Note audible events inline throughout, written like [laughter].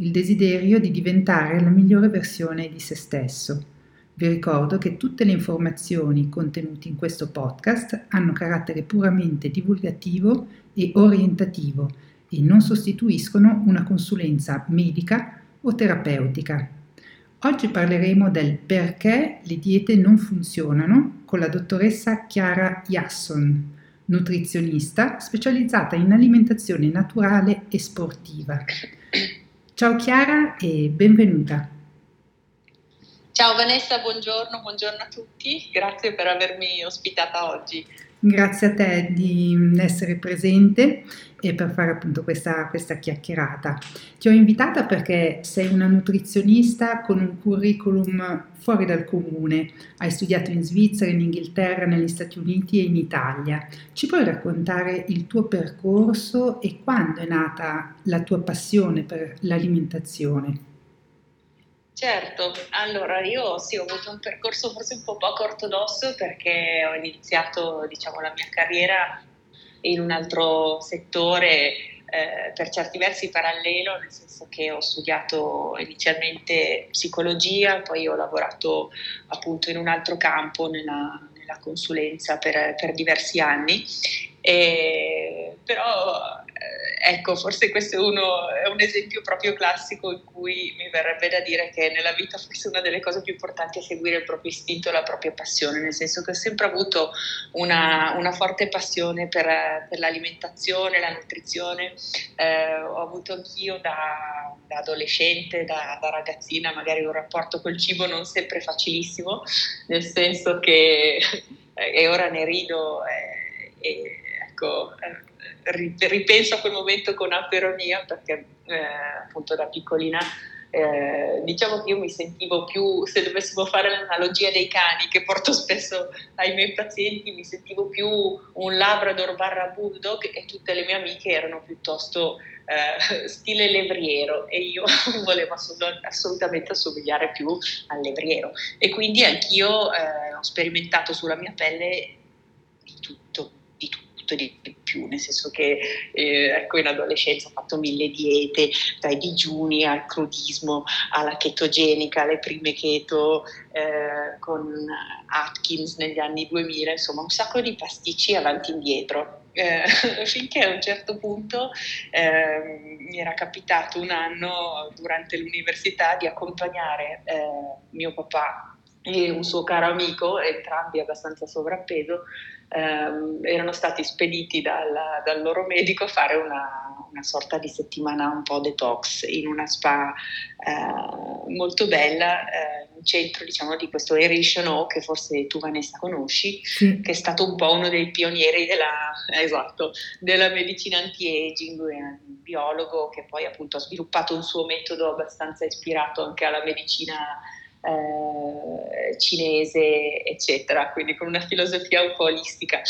il desiderio di diventare la migliore versione di se stesso. Vi ricordo che tutte le informazioni contenute in questo podcast hanno carattere puramente divulgativo e orientativo e non sostituiscono una consulenza medica o terapeutica. Oggi parleremo del perché le diete non funzionano con la dottoressa Chiara Jasson, nutrizionista specializzata in alimentazione naturale e sportiva. Ciao Chiara e benvenuta. Ciao Vanessa, buongiorno, buongiorno a tutti, grazie per avermi ospitata oggi. Grazie a te di essere presente e per fare appunto questa, questa, chiacchierata. Ti ho invitata perché sei una nutrizionista con un curriculum fuori dal comune. Hai studiato in Svizzera, in Inghilterra, negli Stati Uniti e in Italia. Ci puoi raccontare il tuo percorso e quando è nata la tua passione per l'alimentazione? Certo, allora io sì, ho avuto un percorso forse un po' poco ortodosso perché ho iniziato diciamo, la mia carriera in un altro settore eh, per certi versi parallelo, nel senso che ho studiato inizialmente psicologia, poi ho lavorato appunto in un altro campo nella, nella consulenza per, per diversi anni, e, però ecco, forse questo è, uno, è, un esempio proprio classico in cui mi verrebbe da dire che nella vita forse una delle cose più importanti è seguire il proprio istinto e la propria passione, nel senso che ho sempre avuto una, una forte passione per, per, l'alimentazione, la nutrizione, eh, ho avuto anch'io da, da adolescente, da, da, ragazzina, magari un rapporto col cibo non sempre facilissimo, nel senso che, e ora ne rido, eh, e, ecco, ripenso a quel momento con aperonia perché eh, appunto da piccolina eh, diciamo che io mi sentivo più, se dovessimo fare l'analogia dei cani che porto spesso ai miei pazienti, mi sentivo più un Labrador barra Bulldog e tutte le mie amiche erano piuttosto eh, stile levriero e io [laughs] volevo assolutamente assomigliare più al levriero. E quindi anch'io eh, ho sperimentato sulla mia pelle di tutto, di tutto di più, nel senso che eh, ecco, in adolescenza ho fatto mille diete, dai digiuni al crudismo, alla chetogenica, alle prime keto eh, con Atkins negli anni 2000, insomma un sacco di pasticci avanti e indietro. Eh, [laughs] finché a un certo punto eh, mi era capitato un anno durante l'università di accompagnare eh, mio papà e un suo caro amico, entrambi abbastanza sovrappeso, ehm, erano stati spediti dal, dal, loro medico a fare una, una, sorta di settimana un po' detox in una spa eh, molto bella, eh, un centro diciamo di questo Eration O che forse tu Vanessa conosci, sì. che è stato un po' uno dei pionieri della, [laughs] esatto, della medicina anti-aging, un biologo che poi appunto ha sviluppato un suo metodo abbastanza ispirato anche alla medicina eh, cinese, eccetera, quindi con una filosofia un po' olistica.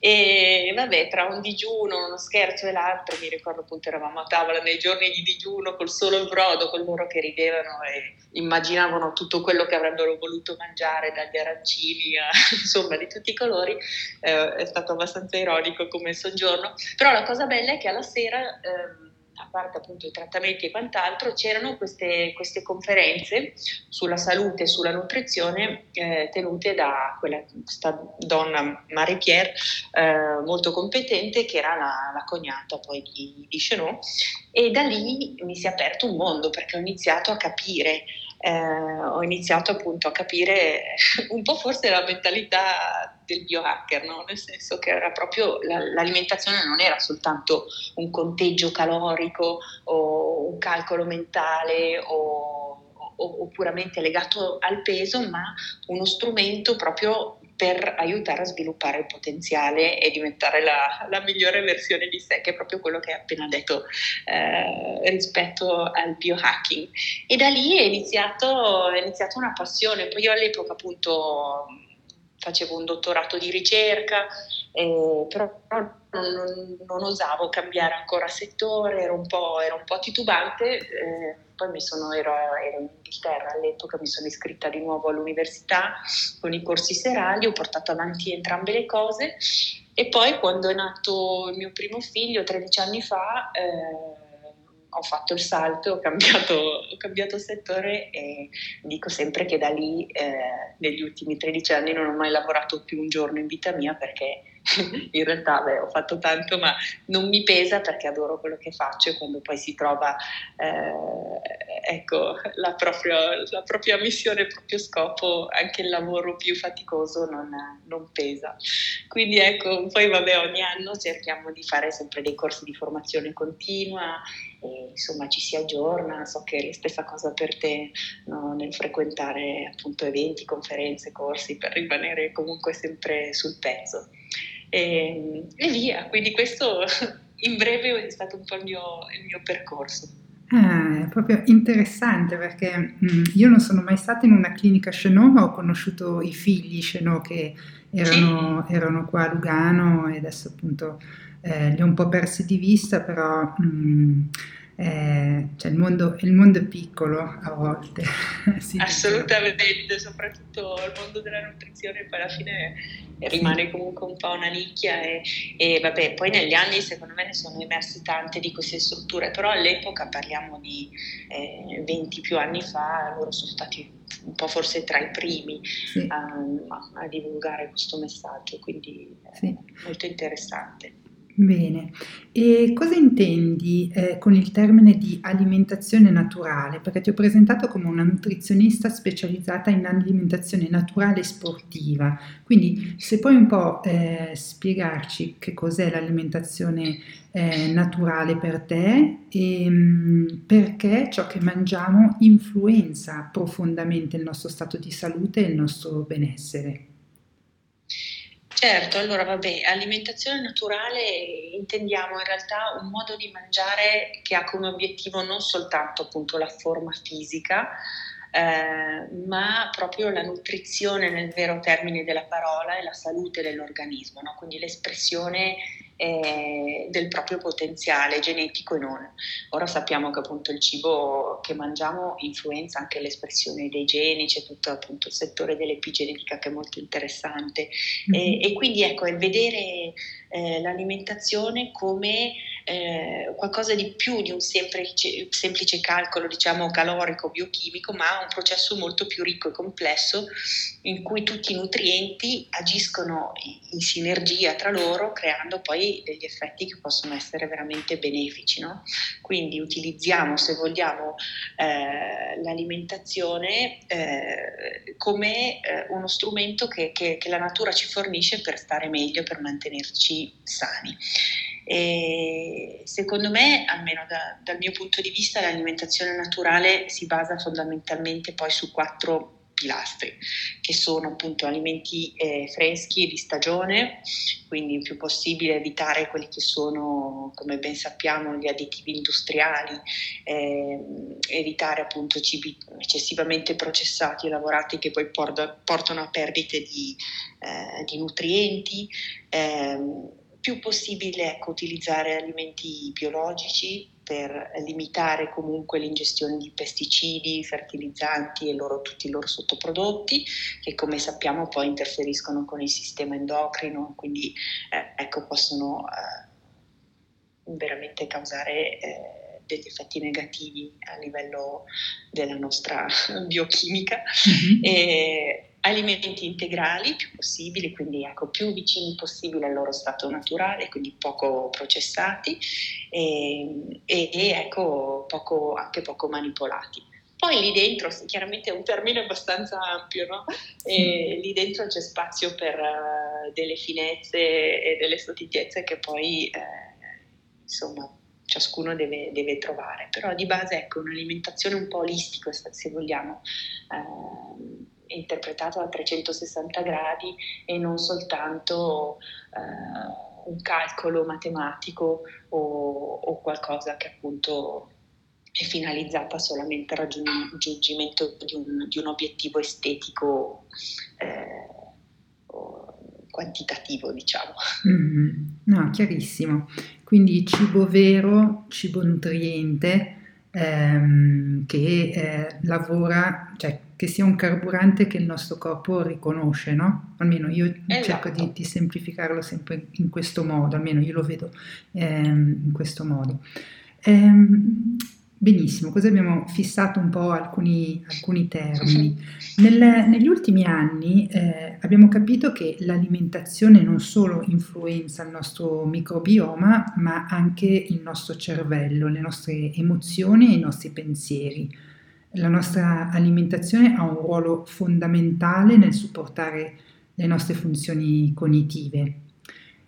E vabbè, tra un digiuno, uno scherzo e l'altro, mi ricordo appunto eravamo a tavola nei giorni di digiuno col solo il brodo, con loro che ridevano e immaginavano tutto quello che avrebbero voluto mangiare, dagli arancini a [laughs] insomma di tutti i colori. Eh, è stato abbastanza ironico come soggiorno, però la cosa bella è che alla sera... Eh, a parte appunto i trattamenti e quant'altro, c'erano queste, queste conferenze sulla salute e sulla nutrizione eh, tenute da quella, questa donna Marie Pierre, eh, molto competente, che era la, la cognata poi di, di Chenot, e da lì mi si è aperto un mondo perché ho iniziato a capire eh, ho iniziato appunto a capire [laughs] un po' forse la mentalità del biohacker, no? nel senso che era proprio la, l'alimentazione non era soltanto un conteggio calorico o un calcolo mentale o, o, o puramente legato al peso, ma uno strumento proprio per aiutare a sviluppare il potenziale e diventare la, la, migliore versione di sé, che è proprio quello che hai appena detto eh, rispetto al biohacking. E da lì è iniziato, è iniziata una passione. Poi io all'epoca appunto facevo un dottorato di ricerca, eh, però non, non, osavo cambiare ancora settore, ero un po', ero un po titubante. Eh, poi sono, ero, ero, in Inghilterra all'epoca, mi sono iscritta di nuovo all'università con i corsi serali, ho portato avanti entrambe le cose e poi quando è nato il mio primo figlio 13 anni fa eh, ho fatto il salto, ho cambiato, ho cambiato, settore e dico sempre che da lì eh, negli ultimi 13 anni non ho mai lavorato più un giorno in vita mia perché [laughs] in realtà beh, ho fatto tanto ma non mi pesa perché adoro quello che faccio e quando poi si trova eh, ecco, la, propria, la, propria, missione, il proprio scopo, anche il lavoro più faticoso non, non pesa. Quindi ecco, poi vabbè ogni anno cerchiamo di fare sempre dei corsi di formazione continua e insomma ci si aggiorna, so che è la stessa cosa per te no? nel frequentare appunto eventi, conferenze, corsi per rimanere comunque sempre sul pezzo e, e via. Quindi questo [laughs] in breve è stato un po' il mio, il mio percorso. Ah, è proprio interessante perché mh, mm, io non sono mai stata in una clinica Chenot, ma ho conosciuto i figli Chenot che erano, sì. erano qua a Lugano e adesso appunto eh, li ho un po' persi di vista, però mh, mm, eh, cioè il, mondo, il mondo è piccolo a volte. [laughs] Assolutamente, dice. soprattutto il mondo della nutrizione poi alla fine rimane sì. comunque un po' una nicchia e, e, vabbè, poi negli anni secondo me ne sono emerse tante di queste strutture, però all'epoca parliamo di eh, 20 più anni fa, loro sono stati un po' forse tra i primi sì. a, a, divulgare questo messaggio, quindi sì. molto interessante. Bene, e cosa intendi eh, con il termine di alimentazione naturale? Perché ti ho presentato come una nutrizionista specializzata in alimentazione naturale e sportiva, quindi se puoi un po' eh, spiegarci che cos'è l'alimentazione eh, naturale per te e mh, mm, perché ciò che mangiamo influenza profondamente il nostro stato di salute e il nostro benessere. Certo, allora vabbè, alimentazione naturale intendiamo in realtà un modo di mangiare che ha come obiettivo non soltanto appunto la forma fisica, eh, ma proprio la nutrizione nel vero termine della parola e la salute dell'organismo, no? quindi l'espressione eh, del proprio potenziale genetico e non. Ora sappiamo che appunto il cibo che mangiamo influenza anche l'espressione dei geni, c'è tutto appunto il settore dell'epigenetica che è molto interessante mm-hmm. e, e, quindi ecco, il vedere eh, l'alimentazione come eh, qualcosa di più di un semplice, semplice, calcolo, diciamo, calorico, biochimico, ma un processo molto più ricco e complesso in cui tutti i nutrienti agiscono in sinergia tra loro, creando poi degli effetti che possono essere veramente benefici. No? Quindi utilizziamo, se vogliamo, eh, l'alimentazione eh, come eh, uno strumento che, che, che la natura ci fornisce per stare meglio, per mantenerci sani. E secondo me, almeno da, dal mio punto di vista, l'alimentazione naturale si basa fondamentalmente poi su quattro pilastri, che sono appunto alimenti eh, freschi e di stagione, quindi il più possibile evitare quelli che sono, come ben sappiamo, gli additivi industriali, eh, evitare appunto cibi eccessivamente processati e lavorati che poi portano, a perdite di, eh, di nutrienti ehm, più possibile ecco, utilizzare alimenti biologici per limitare comunque l'ingestione di pesticidi, fertilizzanti e loro, tutti i loro sottoprodotti che come sappiamo poi interferiscono con il sistema endocrino, quindi eh, ecco, possono eh, veramente causare eh, degli effetti negativi a livello della nostra [laughs] biochimica. Mm-hmm. E, alimenti integrali più possibili, quindi ecco, più vicini possibile al loro stato naturale, quindi poco processati e, e, e ecco, poco, anche poco manipolati. Poi lì dentro, chiaramente è un termine abbastanza ampio, no? E lì dentro c'è spazio per uh, delle finezze e delle sottigliezze che poi, eh, insomma, ciascuno deve, deve, trovare. Però di base, ecco, un'alimentazione un po' olistica, se vogliamo. Eh, interpretato a 360 gradi e non soltanto eh, un calcolo matematico o, o, qualcosa che appunto è finalizzata solamente al raggiungimento di un, di un obiettivo estetico eh, quantitativo, diciamo. Mm-hmm. No, chiarissimo. Quindi cibo vero, cibo nutriente, ehm, che eh, lavora, cioè che sia un carburante che il nostro corpo riconosce, no? Almeno io esatto. cerco di, di, semplificarlo sempre in questo modo, almeno io lo vedo ehm, in questo modo. Ehm, Benissimo, così abbiamo fissato un po' alcuni, alcuni termini. Nel, negli ultimi anni eh, abbiamo capito che l'alimentazione non solo influenza il nostro microbioma, ma anche il nostro cervello, le nostre emozioni e i nostri pensieri. La nostra alimentazione ha un ruolo fondamentale nel supportare le nostre funzioni cognitive.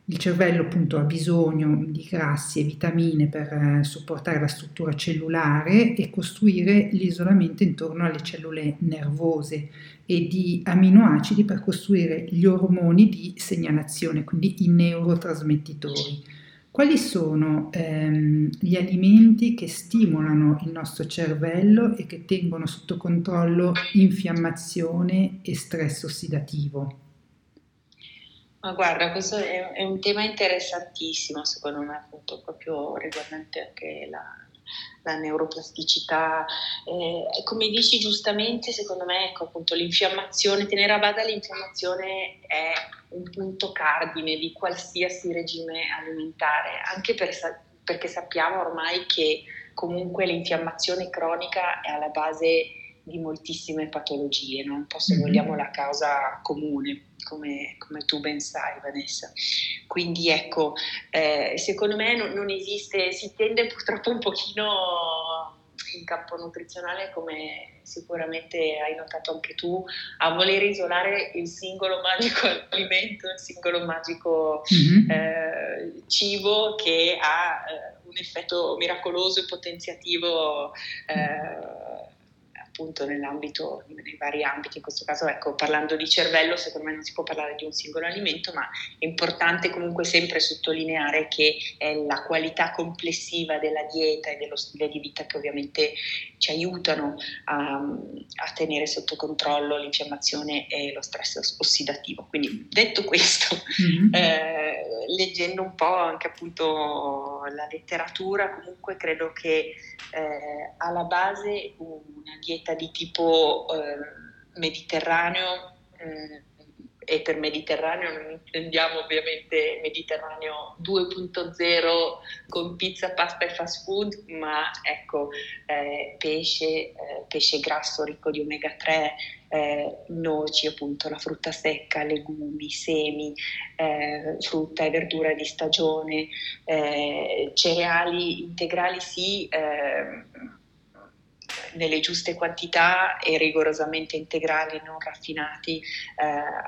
Il cervello appunto ha bisogno di grassi e vitamine per eh, supportare la struttura cellulare e costruire l'isolamento intorno alle cellule nervose e di aminoacidi per costruire gli ormoni di segnalazione, quindi i neurotrasmettitori. Quali sono ehm, gli alimenti che stimolano il nostro cervello e che tengono sotto controllo infiammazione e stress ossidativo? Ma guarda, questo è, è, un tema interessantissimo, secondo me, appunto, proprio riguardante anche la, la neuroplasticità. Eh, come dici giustamente, secondo me, ecco, appunto, l'infiammazione, tenere a bada l'infiammazione è un punto cardine di qualsiasi regime alimentare, anche per, perché sappiamo ormai che comunque l'infiammazione cronica è alla base di moltissime patologie, no? un po' se mm-hmm. vogliamo la causa comune come, come, tu ben sai Vanessa. Quindi ecco, eh, secondo me non, non, esiste, si tende purtroppo un pochino in campo nutrizionale, come sicuramente hai notato anche tu, a voler isolare il singolo magico alimento, il singolo magico mm-hmm. eh, cibo che ha eh, un effetto miracoloso e potenziativo. Eh, appunto nell'ambito, nei vari ambiti, in questo caso ecco, parlando di cervello secondo me non si può parlare di un singolo alimento, ma è importante comunque sempre sottolineare che è la qualità complessiva della dieta e dello stile di vita che ovviamente ci aiutano a, a tenere sotto controllo l'infiammazione e lo stress ossidativo. Quindi detto questo, mm-hmm. eh, leggendo un po' anche appunto la letteratura, comunque credo che eh, alla base una dieta di tipo eh, mediterraneo eh, e per Mediterraneo non intendiamo ovviamente Mediterraneo 2.0 con pizza, pasta e fast food, ma ecco eh, pesce, eh, pesce grasso ricco di omega 3, eh, noci, appunto la frutta secca, legumi, semi, eh, frutta e verdura di stagione, cereali integrali sì eh, nelle giuste quantità e rigorosamente integrali, non raffinati, eh,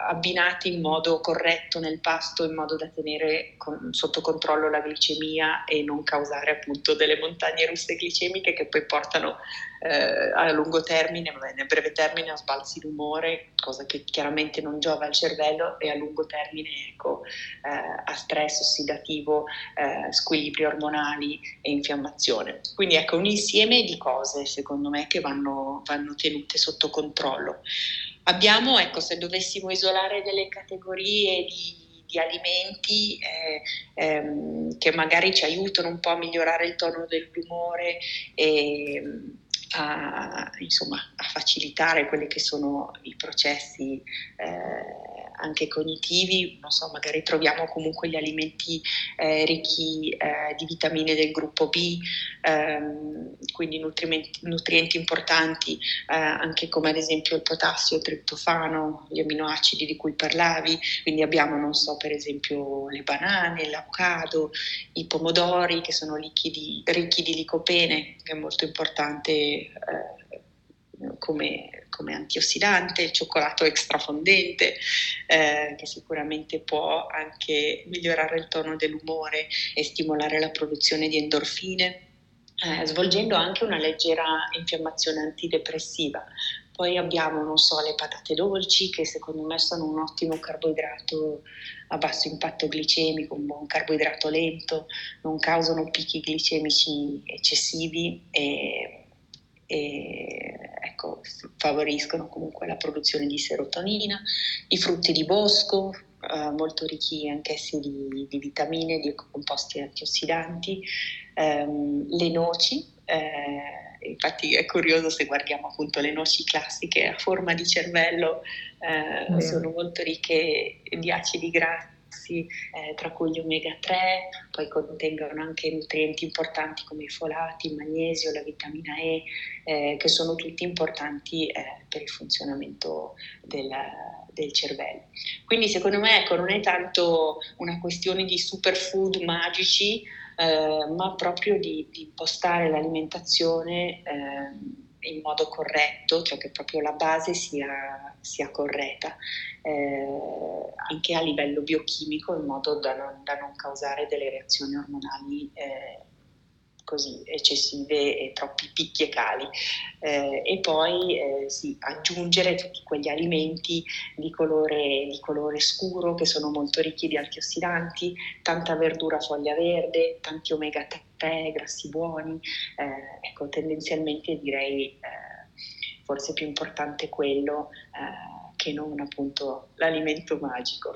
abbinati in modo corretto nel pasto in modo da tenere con, sotto controllo la glicemia e non causare appunto delle montagne russe glicemiche che poi portano eh, a lungo termine, nel breve termine a sbalzi d'umore, cosa che chiaramente non giova al cervello e a lungo termine ecco, eh, a stress ossidativo, eh, squilibri ormonali e infiammazione. Quindi ecco un insieme di cose secondo me che vanno, vanno tenute sotto controllo. Abbiamo, ecco, se dovessimo isolare delle categorie di di alimenti eh, ehm, che magari ci aiutano un po' a migliorare il tono dell'umore e, a, insomma, a facilitare quelli che sono i processi eh, anche cognitivi, non so, magari troviamo comunque gli alimenti eh, ricchi eh, di vitamine del gruppo B, ehm, quindi nutrienti, importanti eh, anche come ad esempio il potassio, il triptofano, gli aminoacidi di cui parlavi, quindi abbiamo, non so, per esempio le banane, l'avocado, i pomodori che sono liquidi, ricchi di licopene, che è molto importante eh, come, come, antiossidante, il cioccolato extrafondente, eh, che sicuramente può anche migliorare il tono dell'umore e stimolare la produzione di endorfine, eh, svolgendo anche una leggera infiammazione antidepressiva. Poi abbiamo, non so, le patate dolci che secondo me sono un ottimo carboidrato a basso impatto glicemico, un buon carboidrato lento, non causano picchi glicemici eccessivi e, e ecco, favoriscono comunque la produzione di serotonina. I frutti di bosco, eh, molto ricchi anch'essi di, di vitamine, di composti antiossidanti, ehm, le noci. Eh, infatti è curioso se guardiamo appunto le noci classiche a forma di cervello, eh, sono molto ricche di acidi grassi, eh, tra cui gli omega 3, poi contengono anche nutrienti importanti come i folati, il magnesio, la vitamina E, eh, che sono tutti importanti eh, per il funzionamento del, del cervello. Quindi secondo me ecco, non è tanto una questione di superfood magici, eh, ma proprio di, di impostare l'alimentazione eh, in modo corretto, cioè che proprio la base sia, sia corretta, eh, anche a livello biochimico, in modo da non, da non causare delle reazioni ormonali eh, così eccessive e troppi picchi e cali. Eh, e poi eh, sì, aggiungere tutti quegli alimenti di colore, di colore, scuro che sono molto ricchi di antiossidanti, tanta verdura foglia verde, tanti omega 3, grassi buoni. Eh, ecco, tendenzialmente direi eh, forse più importante quello eh, che non appunto l'alimento magico.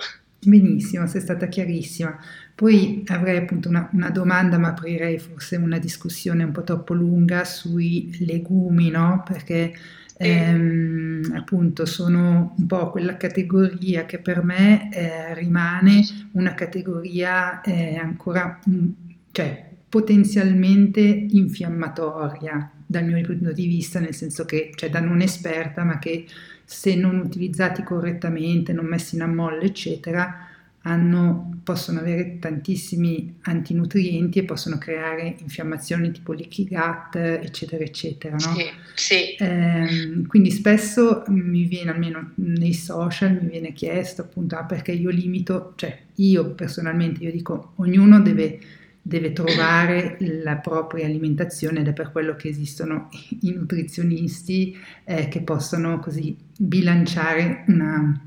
Benissimo, sei stata chiarissima. Poi avrei appunto una, una, domanda, ma aprirei forse una discussione un po' troppo lunga sui legumi, no? Perché ehm, appunto sono un po' quella categoria che per me eh, rimane una categoria eh, ancora, mm, cioè potenzialmente infiammatoria dal mio punto di vista, nel senso che, cioè da non esperta, ma che se non utilizzati correttamente, non messi in ammolle, eccetera, hanno, possono avere tantissimi antinutrienti e possono creare infiammazioni tipo leaky gut, eccetera, eccetera. No? Sì, sì. Eh, quindi spesso mi viene, almeno nei social, mi viene chiesto appunto, ah, perché io limito, cioè io personalmente, io dico, ognuno deve deve trovare la propria alimentazione ed è per quello che esistono i nutrizionisti eh, che possono così bilanciare una,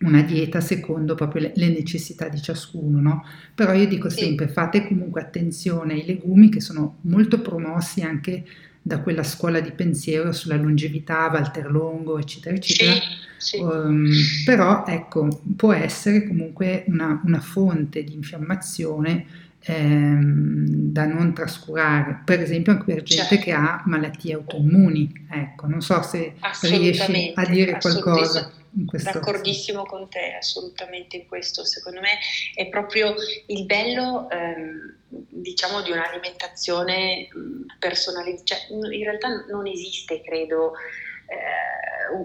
una dieta secondo proprio le, necessità di ciascuno, no? Però io dico sempre fate comunque attenzione ai legumi che sono molto promossi anche da quella scuola di pensiero sulla longevità, Walter Longo, eccetera, eccetera. Sì, sì. Um, però ecco, può essere comunque una, una fonte di infiammazione ehm, da non trascurare, per esempio anche per gente certo. che ha malattie autoimmuni. Ecco, non so se riesci a dire qualcosa. In questo D'accordissimo con te, assolutamente in questo. Secondo me è proprio il bello, ehm, diciamo, di un'alimentazione personalizzata. Cioè, in realtà non esiste, credo, eh,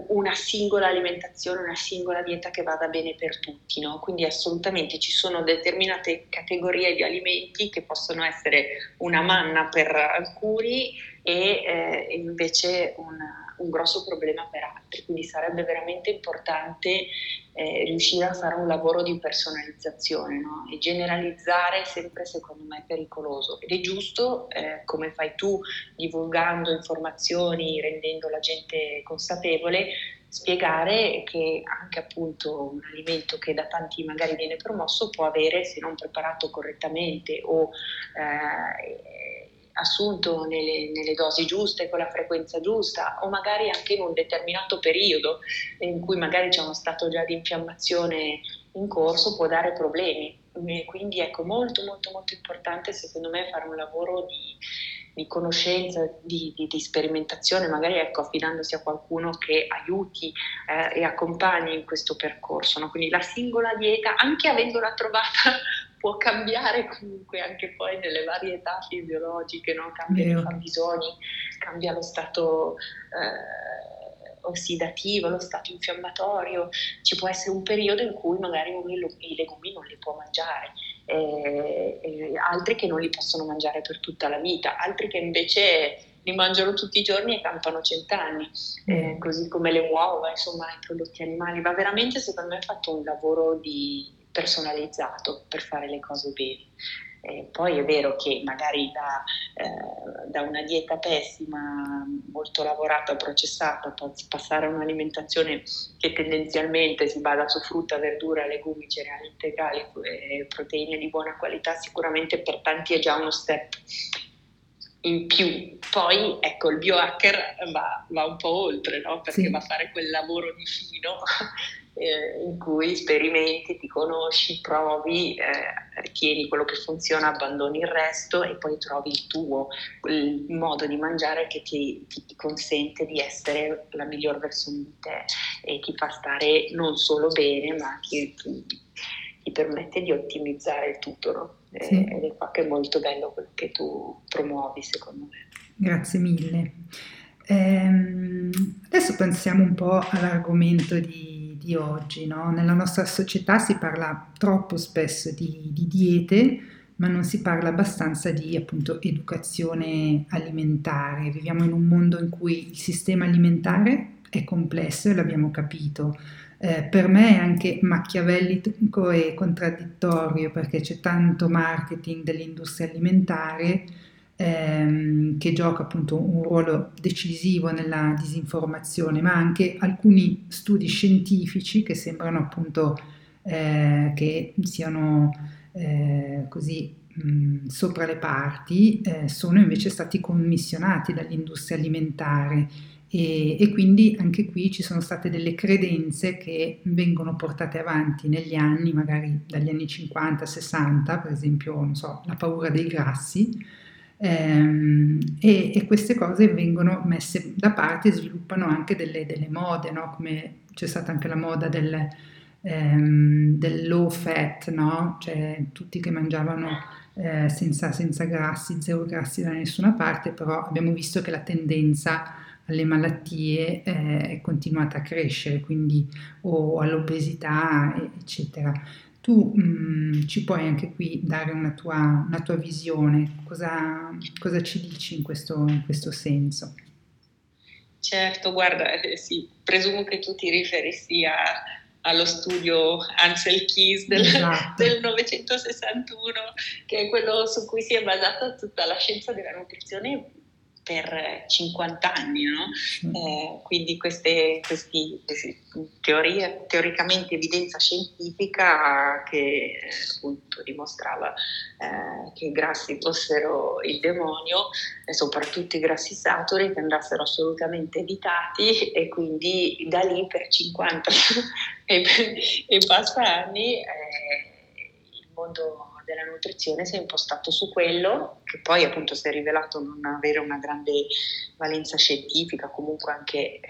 una singola alimentazione, una singola dieta che vada bene per tutti, no? quindi assolutamente ci sono determinate categorie di alimenti che possono essere una manna per alcuni e eh, invece una, un grosso problema per altri, quindi sarebbe veramente importante eh, riuscire a fare un lavoro di personalizzazione no? e generalizzare sempre secondo me è pericoloso ed è giusto eh, come fai tu divulgando informazioni, rendendo la gente consapevole, spiegare che anche appunto un alimento che da tanti magari viene promosso può avere, se non preparato correttamente o eh, assunto nelle, nelle, dosi giuste, con la frequenza giusta o magari anche in un determinato periodo in cui magari c'è uno stato già di infiammazione in corso può dare problemi. Quindi ecco molto molto molto importante secondo me fare un lavoro di, di conoscenza, di, di, di, sperimentazione, magari ecco, affidandosi a qualcuno che aiuti eh, e accompagni in questo percorso. No? Quindi la singola dieta, anche avendola trovata può cambiare comunque anche poi nelle varie età fisiologiche, no? cambia i fabbisogni, cambia lo stato eh, ossidativo, lo stato infiammatorio, ci può essere un periodo in cui magari uno i legumi non li può mangiare, eh, eh, altri che non li possono mangiare per tutta la vita, altri che invece li mangiano tutti i giorni e campano cent'anni, eh, così come le uova, insomma i prodotti animali. Va veramente secondo me fatto un lavoro di personalizzato per fare le cose bene. Eh, poi è vero che magari da, eh, da, una dieta pessima, molto lavorata, processata, passare a un'alimentazione che tendenzialmente si basa su frutta, verdura, legumi, cereali integrali e proteine di buona qualità, sicuramente per tanti è già uno step in più. Poi ecco, il biohacker va, va un po' oltre, no? perché sì. va a fare quel lavoro di fino eh, in cui sperimenti, ti conosci, provi, eh, ritieni quello che funziona, abbandoni il resto e poi trovi il tuo, il modo di mangiare che ti, ti, consente di essere la miglior versione di te e ti fa stare non solo bene, ma ti, ti, ti permette di ottimizzare il tutto. No? Sì. Ed è qua che è molto bello quello che tu promuovi, secondo me. Grazie mille. Ehm, adesso pensiamo un po' all'argomento di di oggi. No? Nella nostra società si parla troppo spesso di, di diete, ma non si parla abbastanza di appunto educazione alimentare. Viviamo in un mondo in cui il sistema alimentare è complesso e l'abbiamo capito. Eh, per me è anche macchiavellico e contraddittorio perché c'è tanto marketing dell'industria alimentare ehm, che gioca appunto un ruolo decisivo nella disinformazione, ma anche alcuni studi scientifici che sembrano appunto eh, che siano eh, così mh, sopra le parti, eh, sono invece stati commissionati dall'industria alimentare. E, e, quindi anche qui ci sono state delle credenze che vengono portate avanti negli anni, magari dagli anni 50-60, per esempio, so, la paura dei grassi, e, e, queste cose vengono messe da parte sviluppano anche delle, delle mode, no? come c'è stata anche la moda del, ehm, del low fat, no? cioè tutti che mangiavano eh, senza, senza grassi, zero grassi da nessuna parte, però abbiamo visto che la tendenza alle malattie eh, è continuata a crescere, quindi o all'obesità, eccetera. Tu mh, mm, ci puoi anche qui dare una tua, una tua visione, cosa, cosa, ci dici in questo, in questo senso? Certo, guarda, eh, sì, presumo che tu ti riferissi a, allo studio Ansel Keys del, esatto. del 961, che è quello su cui si è basata tutta la scienza della nutrizione per 50 anni, no? Eh, quindi queste, queste, teorie, teoricamente evidenza scientifica che appunto dimostrava eh, che i grassi fossero il demonio e soprattutto i grassi saturi che andassero assolutamente evitati e quindi da lì per 50 [laughs] e, e passa anni eh, il mondo della nutrizione si è impostato su quello, che poi appunto si è rivelato non avere una grande valenza scientifica, comunque anche eh,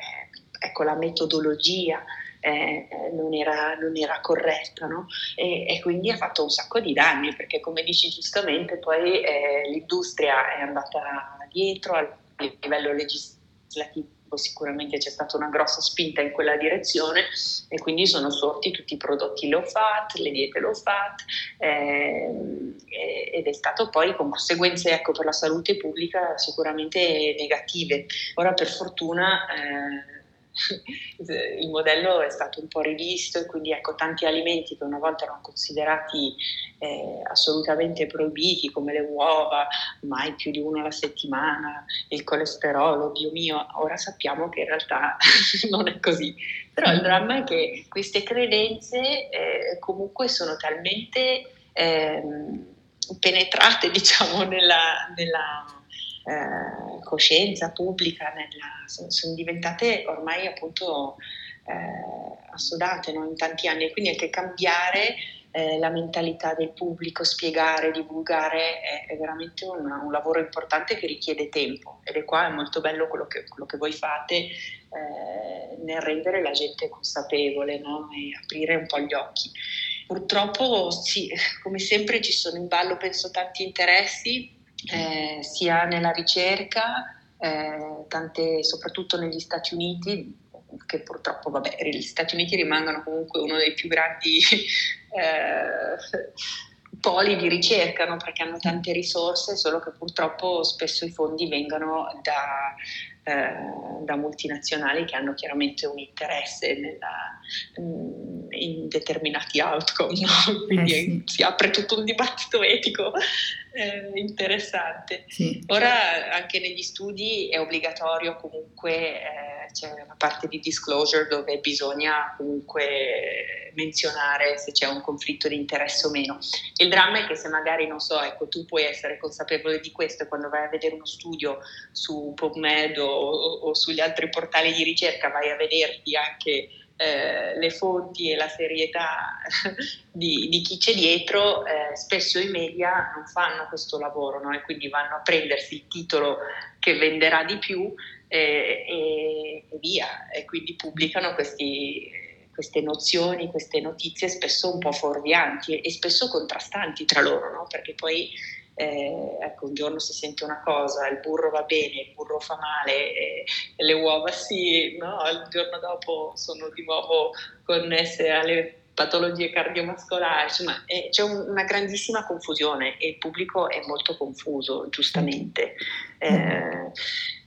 ecco, la metodologia eh, non, era, non, era, corretta no? e, e, quindi ha fatto un sacco di danni perché come dici giustamente poi eh, l'industria è andata dietro a livello legislativo sicuramente c'è stata una grossa spinta in quella direzione e quindi sono sorti tutti i prodotti low fat, le diete low fat eh, ed è stato poi con conseguenze ecco, per la salute pubblica sicuramente negative. Ora per fortuna eh, il modello è stato un po' rivisto e quindi ecco tanti alimenti che una volta erano considerati eh, assolutamente proibiti come le uova, mai più di uno alla settimana, il colesterolo, Dio mio, ora sappiamo che in realtà [laughs] non è così. Però il dramma è che queste credenze eh, comunque sono talmente eh, penetrate [laughs] diciamo nella, nella eh, coscienza pubblica, nella, sono diventate ormai appunto eh, assodate no? in tanti anni e quindi anche cambiare eh, la mentalità del pubblico, spiegare, divulgare è, è veramente un, un, lavoro importante che richiede tempo ed è qua è molto bello quello che, quello che voi fate eh, nel rendere la gente consapevole no? e aprire un po' gli occhi. Purtroppo sì, come sempre ci sono in ballo penso tanti interessi eh, sia nella ricerca, eh, tante, soprattutto negli Stati Uniti, che purtroppo, vabbè, gli Stati Uniti rimangono comunque uno dei più grandi [laughs] eh, poli di ricerca, no? perché hanno tante risorse, solo che purtroppo spesso i fondi vengono da, eh, da multinazionali che hanno chiaramente un interesse nella, mm, in determinati outcome, no? quindi eh sì. si apre tutto un dibattito etico eh, interessante. Sì. Ora anche negli studi è obbligatorio comunque, eh, c'è una parte di disclosure dove bisogna comunque menzionare se c'è un conflitto di interesse o meno. Il dramma è che se magari, non so, ecco, tu puoi essere consapevole di questo e quando vai a vedere uno studio su PubMed o, o sugli altri portali di ricerca vai a vederti anche eh, le fonti e la serietà [laughs] di, di chi c'è dietro, eh, spesso i media non fanno questo lavoro no? e quindi vanno a prendersi il titolo che venderà di più eh, e, e, via, e quindi pubblicano questi, queste nozioni, queste notizie spesso un po' fuorvianti e, spesso contrastanti tra loro, no? perché poi eh, ecco, un giorno si sente una cosa, il burro va bene, il burro fa male, eh, le uova sì, no? il giorno dopo sono di nuovo connesse alle patologie cardiovascolari, insomma eh, c'è un, una grandissima confusione e il pubblico è molto confuso, giustamente. Eh,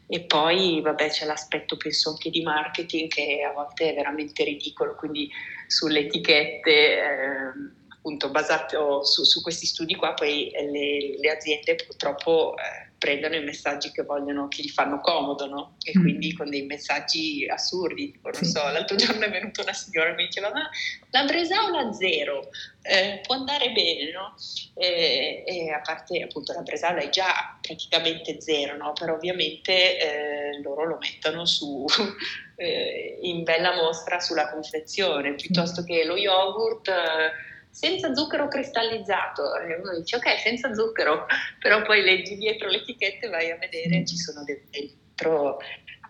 e poi vabbè, c'è l'aspetto, penso anche di marketing, che a volte è veramente ridicolo, quindi sulle etichette ehm, appunto basato su, su, questi studi qua, poi le, le aziende purtroppo eh, prendono i messaggi che vogliono, che gli fanno comodo, no? E mm. quindi con dei messaggi assurdi, tipo, non sì. so, l'altro giorno è venuta una signora e mi diceva, ma la bresaola zero eh, può andare bene, no? E, e, a parte appunto la bresaola è già praticamente zero, no? Però ovviamente eh, loro lo mettono su... [laughs] Eh, in bella mostra sulla confezione, piuttosto che lo yogurt eh, senza zucchero cristallizzato. E uno dice ok, senza zucchero, [laughs] però poi leggi dietro l'etichetta e vai a vedere, ci sono dentro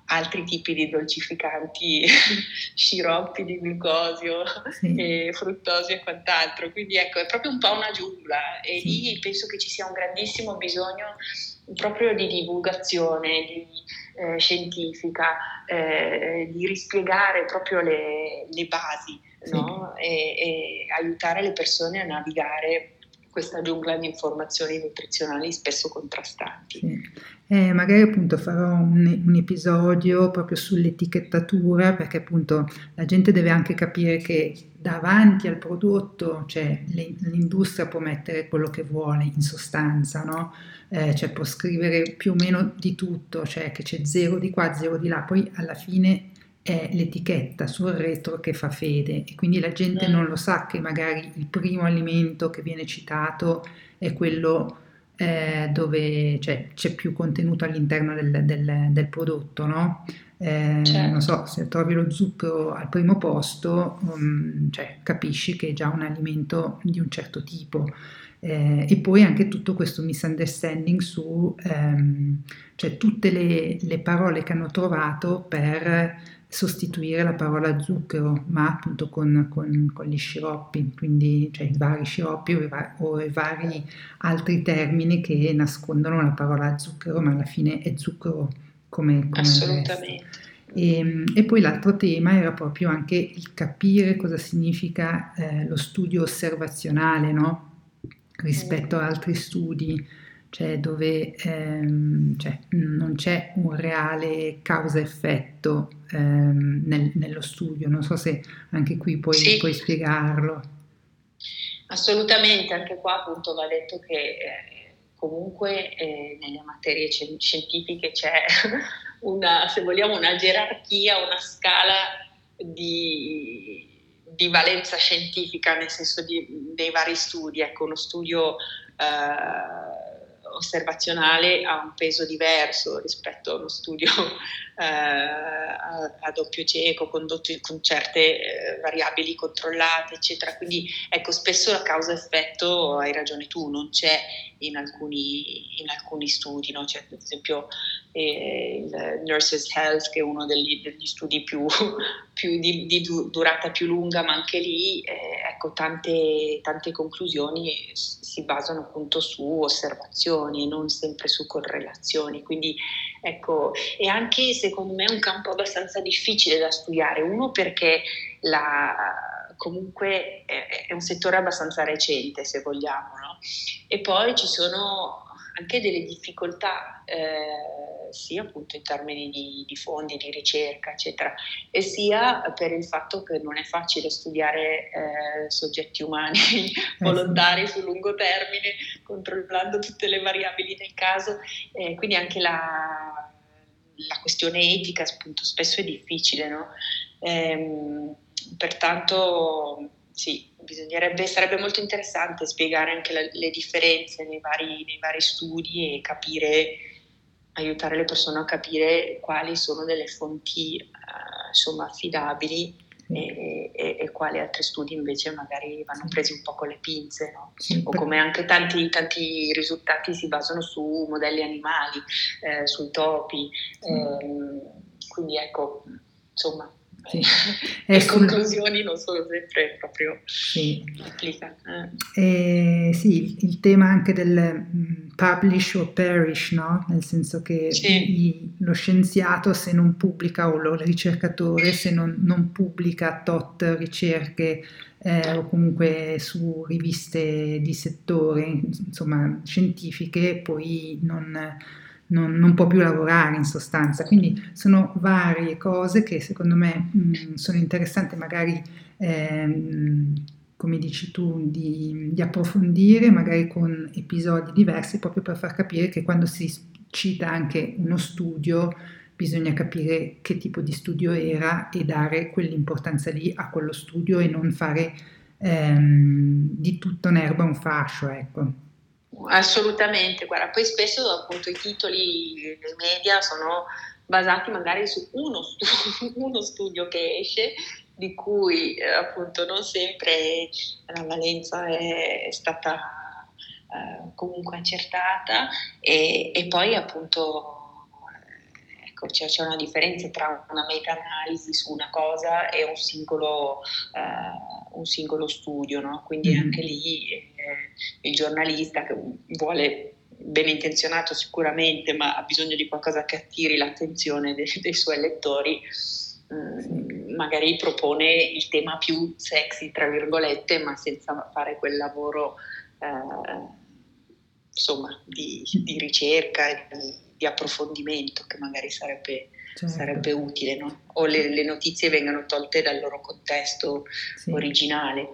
altri tipi di dolcificanti, [laughs] sciroppi di glucosio, sì. e fruttosio e quant'altro. Quindi ecco, è proprio un po' una giungla e sì. lì penso che ci sia un grandissimo bisogno proprio di divulgazione di, eh, scientifica, eh, di rispiegare proprio le, le basi no? e, e aiutare le persone a navigare questa giungla di informazioni nutrizionali spesso contrastanti. Sì. Eh, magari appunto farò un, un, episodio proprio sull'etichettatura perché appunto la gente deve anche capire che davanti al prodotto cioè, le, l'industria può mettere quello che vuole in sostanza, no? eh, cioè può scrivere più o meno di tutto, cioè che c'è zero di qua, zero di là, poi alla fine è l'etichetta sul retro che fa fede e quindi la gente non lo sa che magari il primo alimento che viene citato è quello eh, dove cioè, c'è più contenuto all'interno del, del, del prodotto, no? Eh, certo. Non so, se trovi lo zucchero al primo posto, um, cioè, capisci che è già un alimento di un certo tipo. Eh, e poi anche tutto questo misunderstanding su ehm, cioè tutte le, le, parole che hanno trovato per sostituire la parola zucchero, ma appunto con, con, con gli sciroppi, quindi cioè i vari sciroppi o i, o i, vari altri termini che nascondono la parola zucchero, ma alla fine è zucchero come, come Assolutamente. E, ehm, e, poi l'altro tema era proprio anche il capire cosa significa eh, lo studio osservazionale, no? rispetto a altri studi cioè dove ehm, cioè, non c'è un reale causa-effetto ehm, nel, nello studio. Non so se anche qui puoi, sì. puoi spiegarlo. Assolutamente, anche qua appunto va detto che eh, comunque eh, nelle materie scientifiche c'è [laughs] una, se vogliamo, una gerarchia, una scala di, di valenza scientifica, nel senso di, dei vari studi. Ecco, uno studio eh, osservazionale ha un peso diverso rispetto a uno studio a, a, doppio cieco condotto con certe eh, variabili controllate, eccetera. Quindi ecco, spesso la causa-effetto, hai ragione tu, non c'è in alcuni, in alcuni studi, no? c'è ad esempio eh, il Nurses Health che è uno degli, degli studi più, [laughs] più di, di, durata più lunga, ma anche lì eh, ecco, tante, tante conclusioni si basano appunto su osservazioni, non sempre su correlazioni. Quindi ecco, è anche secondo me un campo abbastanza difficile da studiare, uno perché la, comunque è, un settore abbastanza recente se vogliamo, no? e poi ci sono anche delle difficoltà, eh, sia appunto in termini di, di, fondi, di ricerca, eccetera, e sia per il fatto che non è facile studiare eh, soggetti umani [laughs] eh volontari sul lungo termine, controllando tutte le variabili del caso, quindi anche la, la, questione etica appunto spesso è difficile, no? Ehm, pertanto sì, bisognerebbe, sarebbe molto interessante spiegare anche la, le differenze nei vari, nei vari, studi e capire, aiutare le persone a capire quali sono delle fonti eh, insomma, affidabili e, e, e, quali altri studi invece magari vanno presi un po' con le pinze, no? o come anche tanti, tanti, risultati si basano su modelli animali, eh, sui topi, eh, quindi ecco, insomma sì. [laughs] Le sul... conclusioni non sono sempre proprio sì. Eh. Eh, sì, il tema anche del mm, publish or perish, no? nel senso che sì. i, lo scienziato se non pubblica o il ricercatore se non, non pubblica tot ricerche eh, o comunque su riviste di settore, insomma scientifiche, poi non non, non, può più lavorare in sostanza. Quindi sono varie cose che secondo me mh, sono interessanti magari, ehm, come dici tu, di, di, approfondire magari con episodi diversi proprio per far capire che quando si cita anche uno studio bisogna capire che tipo di studio era e dare quell'importanza lì a quello studio e non fare ehm, di tutto un'erba un fascio, ecco. Assolutamente, guarda, poi spesso appunto i titoli dei media sono basati magari su uno, stu- [laughs] uno studio che esce, di cui eh, appunto non sempre la valenza è, stata eh, comunque accertata e, e poi appunto ecco, c'è, c'è, una differenza tra una meta-analisi su una cosa e un singolo, uh, un singolo studio, no? quindi mm. anche lì eh, il giornalista che vuole ben intenzionato sicuramente, ma ha bisogno di qualcosa che attiri l'attenzione dei, dei suoi lettori, mm, magari propone il tema più sexy, tra virgolette, ma senza fare quel lavoro eh, insomma, di, di ricerca e di, di approfondimento che magari sarebbe, certo. sarebbe utile, no? o le, le, notizie vengano tolte dal loro contesto sì. originale.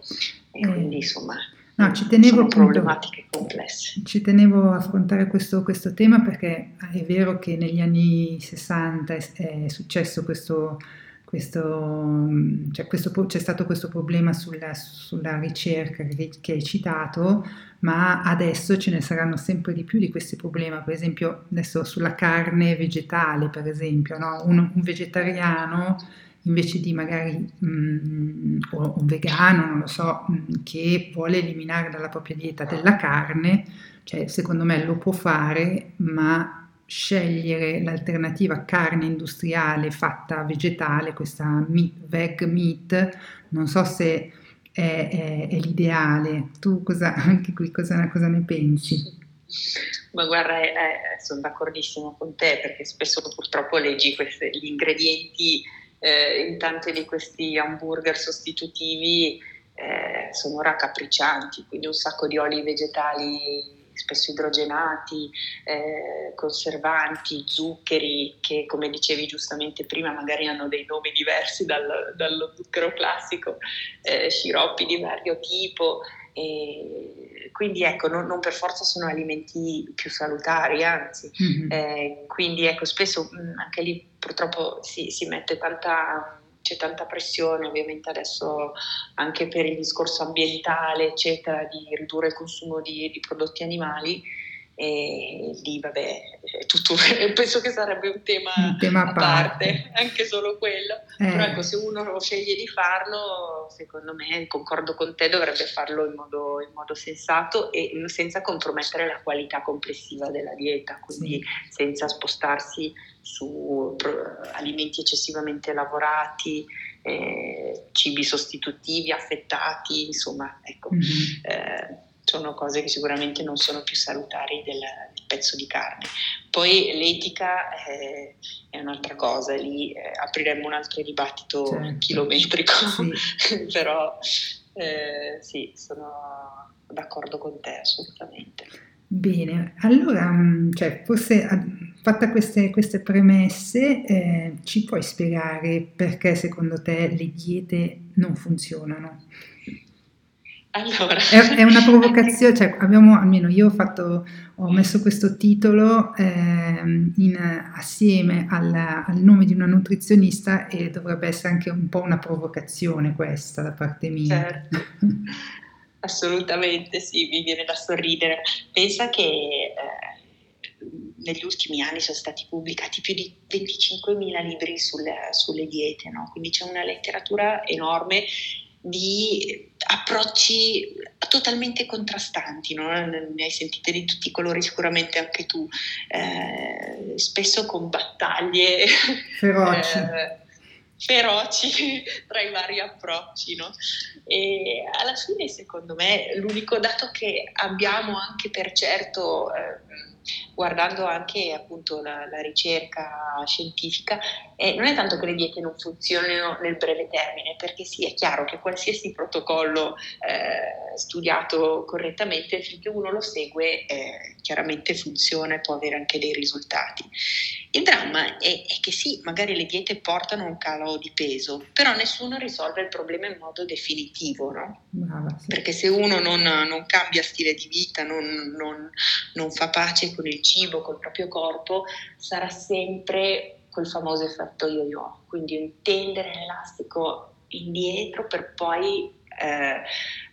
E eh. quindi insomma No, ci tenevo sono appunto, problematiche complesse. Ci tenevo a affrontare questo, questo, tema perché è vero che negli anni 60 è, è successo questo, questo, cioè questo, c'è stato questo problema sulla, sulla ricerca che hai citato, ma adesso ce ne saranno sempre di più di questi problemi, per esempio adesso sulla carne vegetale, per esempio, no? un, un, vegetariano invece di magari um, o un vegano, non lo so, um, che vuole eliminare dalla propria dieta della carne, cioè secondo me lo può fare, ma scegliere l'alternativa carne industriale fatta vegetale, questa meat, veg meat, non so se è, è, è l'ideale. Tu cosa, anche qui cosa, cosa ne pensi? Ma guarda, eh, sono d'accordissimo con te perché spesso purtroppo leggi questi, gli ingredienti eh, in tanti di questi hamburger sostitutivi eh, sono raccapriccianti, quindi un sacco di oli vegetali spesso idrogenati, eh, conservanti, zuccheri che come dicevi giustamente prima magari hanno dei nomi diversi dal, dallo zucchero classico, eh, sciroppi di vario tipo. E quindi ecco, non, non, per forza sono alimenti più salutari, anzi, mm-hmm. eh, quindi ecco, spesso mm, anche lì purtroppo si, si mette tanta c'è tanta pressione ovviamente adesso anche per il discorso ambientale, eccetera, di ridurre il consumo di, di prodotti animali e lì vabbè tutto, [laughs] penso che sarebbe un tema, un tema a parte, parte, [laughs] anche solo quello eh. però ecco se uno sceglie di farlo secondo me concordo con te dovrebbe farlo in modo, in modo sensato e senza compromettere la qualità complessiva della dieta quindi sì. senza spostarsi su alimenti eccessivamente lavorati eh, cibi sostitutivi affettati insomma ecco mm-hmm. eh, sono cose che sicuramente non sono più salutari del, del pezzo di carne. Poi l'etica è, è un'altra cosa, lì eh, apriremmo un altro dibattito certo. chilometrico, sì. [laughs] però eh, sì, sono d'accordo con te assolutamente. Bene, allora, mm, cioè, forse fatta queste, queste premesse, eh, ci puoi spiegare perché secondo te le diete non funzionano? Allora, è, è una provocazione, [laughs] cioè abbiamo, almeno io ho, fatto, ho messo questo titolo eh, in, assieme al, al, nome di una nutrizionista e dovrebbe essere anche un po' una provocazione questa da parte mia. Certo. [laughs] Assolutamente sì, mi viene da sorridere. Pensa che eh, negli ultimi anni sono stati pubblicati più di 25.000 libri sulle, sulle diete, no? quindi c'è una letteratura enorme di approcci totalmente contrastanti, no? ne hai sentite di tutti i colori sicuramente anche tu, eh, spesso con battaglie feroci. [laughs] Eh, feroci [laughs] tra i vari approcci. No? E alla fine, secondo me, l'unico dato che abbiamo anche per certo, eh, guardando anche appunto la, la ricerca scientifica, eh, non è tanto che le diete non funzionino nel breve termine, perché sì, è chiaro che qualsiasi protocollo eh, studiato correttamente, finché uno lo segue, eh, chiaramente funziona e può avere anche dei risultati. Il dramma è, è, che sì, magari le diete portano un calo di peso, però nessuno risolve il problema in modo definitivo, no? Brava, sì. Perché se uno non, non, cambia stile di vita, non, non, non fa pace con il cibo, col proprio corpo, sarà sempre quel famoso effetto yo-yo, quindi un tendere l'elastico indietro per poi eh,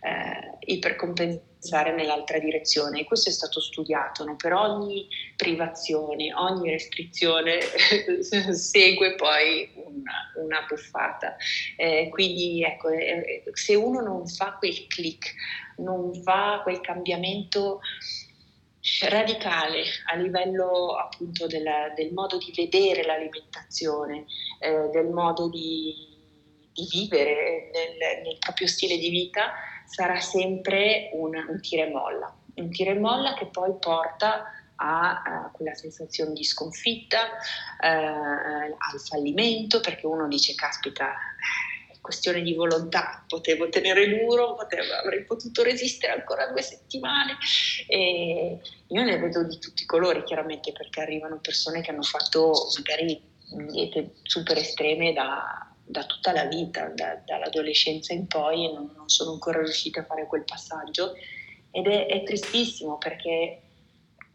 eh, ipercompensare nell'altra direzione. E questo è stato studiato, no? per ogni privazione, ogni restrizione [laughs] segue poi una, una buffata. Eh, quindi ecco, eh, se uno non fa quel click, non fa quel cambiamento radicale a livello appunto del, del modo di vedere l'alimentazione, eh, del modo di di vivere nel, nel, proprio stile di vita sarà sempre un, un tira e molla, un tira e molla che poi porta a, a quella sensazione di sconfitta, eh, al fallimento, perché uno dice caspita, questione di volontà, potevo tenere duro, potevo, avrei potuto resistere ancora due settimane. E io ne vedo di tutti i colori chiaramente perché arrivano persone che hanno fatto magari diete super estreme da da tutta la vita, da, dall'adolescenza in poi e non, non, sono ancora riuscita a fare quel passaggio. Ed è, è tristissimo perché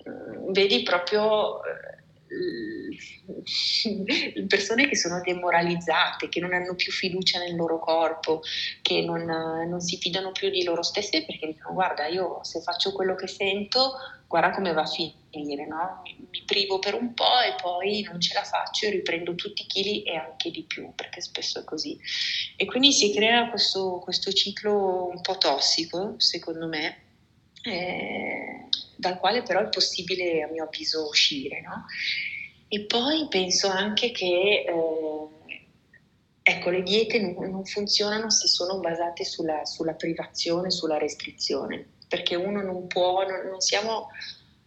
mh, vedi proprio uh, persone che sono demoralizzate, che non hanno più fiducia nel loro corpo, che non, non si fidano più di loro stesse perché dicono guarda io se faccio quello che sento guarda come va a finire, no? mi, mi, privo per un po' e poi non ce la faccio e riprendo tutti i chili e anche di più, perché spesso è così. E quindi si crea questo, questo ciclo un po' tossico, secondo me, eh, dal quale però è possibile, a mio avviso, uscire. No? E poi penso anche che... Eh, Ecco, le diete non, funzionano se sono basate sulla, sulla privazione, sulla restrizione perché uno non può, non, non siamo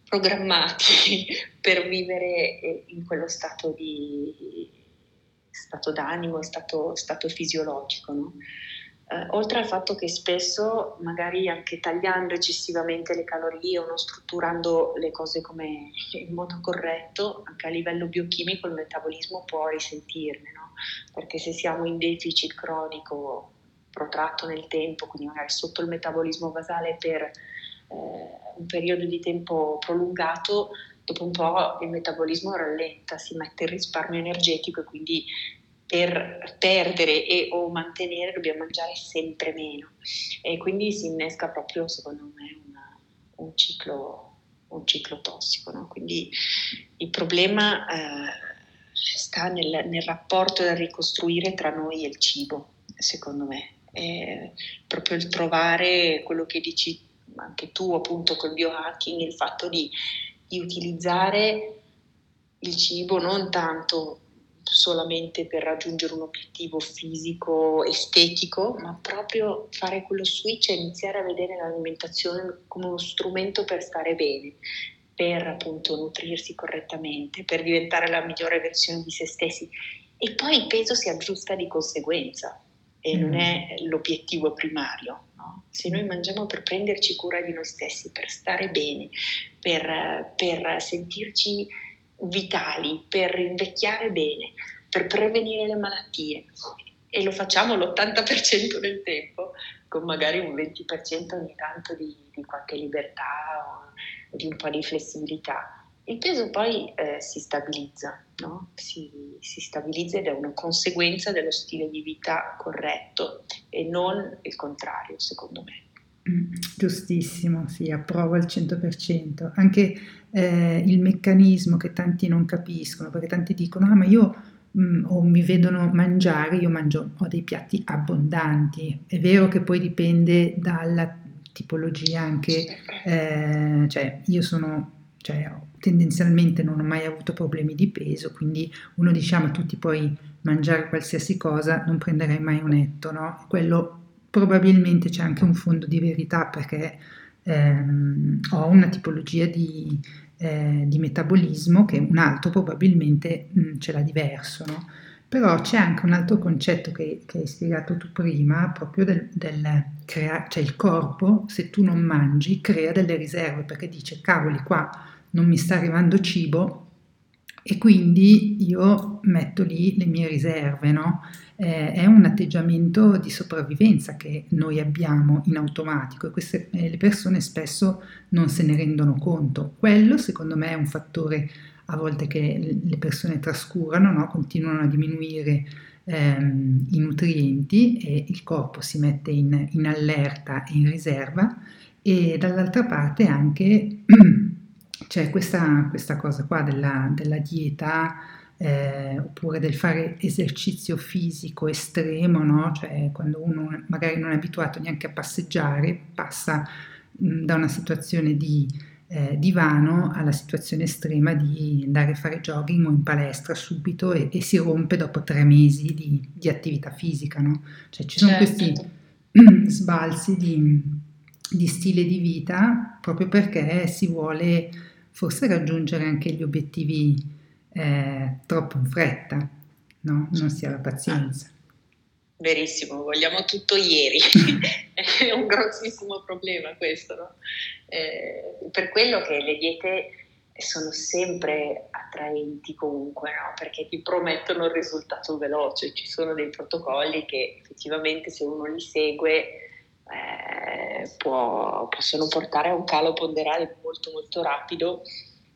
programmati [laughs] per vivere eh, in quello stato di stato d'animo, stato, stato fisiologico. No? Eh, oltre al fatto che spesso, magari anche tagliando eccessivamente le calorie o non strutturando le cose come [laughs] in modo corretto, anche a livello biochimico il metabolismo può risentirne, no? perché se siamo in deficit cronico protratto nel tempo, quindi magari sotto il metabolismo basale per eh, un periodo di tempo prolungato, dopo un po' il metabolismo rallenta, si mette il risparmio energetico e quindi per perdere e o mantenere dobbiamo mangiare sempre meno e quindi si innesca proprio secondo me una, un, ciclo, un, ciclo, tossico. No? Quindi il problema eh, sta nel, nel rapporto da ricostruire tra noi e il cibo, secondo me eh, proprio il trovare quello che dici anche tu appunto col biohacking, il fatto di, di utilizzare il cibo non tanto solamente per raggiungere un obiettivo fisico, estetico, ma proprio fare quello switch e iniziare a vedere l'alimentazione come uno strumento per stare bene, per appunto nutrirsi correttamente, per diventare la migliore versione di se stessi. E poi il peso si aggiusta di conseguenza, e non mm. è l'obiettivo primario. No? Se noi mangiamo per prenderci cura di noi stessi, per stare bene, per, per sentirci vitali, per invecchiare bene, per prevenire le malattie e lo facciamo l'80% del tempo, con magari un 20% ogni tanto di, di qualche libertà o di un po' di flessibilità. Il peso poi eh, si stabilizza, no? si, si, stabilizza ed è una conseguenza dello stile di vita corretto e non il contrario, secondo me. Mm, giustissimo, sì, approvo al 100%. Anche eh, il meccanismo che tanti non capiscono, perché tanti dicono, ah ma io mm, o mi vedono mangiare, io mangio, ho dei piatti abbondanti. È vero che poi dipende dalla tipologia anche, eh, cioè io sono, cioè, tendenzialmente non ho mai avuto problemi di peso, quindi uno diciamo tutti puoi mangiare qualsiasi cosa, non prenderei mai un etto, no? Quello probabilmente c'è anche un fondo di verità perché ehm, ho una tipologia di, eh, di, metabolismo che un altro probabilmente mh, mm, ce l'ha diverso, no? Però c'è anche un altro concetto che, che hai spiegato tu prima, proprio del, del crea, cioè il corpo, se tu non mangi, crea delle riserve, perché dice, cavoli, qua non mi sta arrivando cibo e quindi io metto lì le mie riserve, no? Eh, è un atteggiamento di sopravvivenza che noi abbiamo in automatico e queste, eh, le persone spesso non se ne rendono conto. Quello secondo me è un fattore a volte che le persone trascurano, no? continuano a diminuire ehm, i nutrienti e il corpo si mette in, in allerta e in riserva e dall'altra parte anche [clears throat] c'è questa, questa cosa qua della, della dieta eh, oppure del fare esercizio fisico estremo, no? cioè quando uno magari non è abituato neanche a passeggiare, passa mh, da una situazione di eh, divano alla situazione estrema di andare a fare jogging o in palestra subito e, e si rompe dopo tre mesi di, di attività fisica. No? Cioè ci sono certo. questi [clears throat] sbalzi di, di stile di vita proprio perché si vuole forse raggiungere anche gli obiettivi eh, troppo in fretta, no? non si ha la pazienza. Verissimo, vogliamo tutto ieri, [laughs] è un grossissimo problema questo, no? eh, per quello che le diete sono sempre attraenti comunque, no? perché ti promettono il risultato veloce, ci sono dei protocolli che effettivamente se uno li segue eh, può, possono portare a un calo ponderale molto molto rapido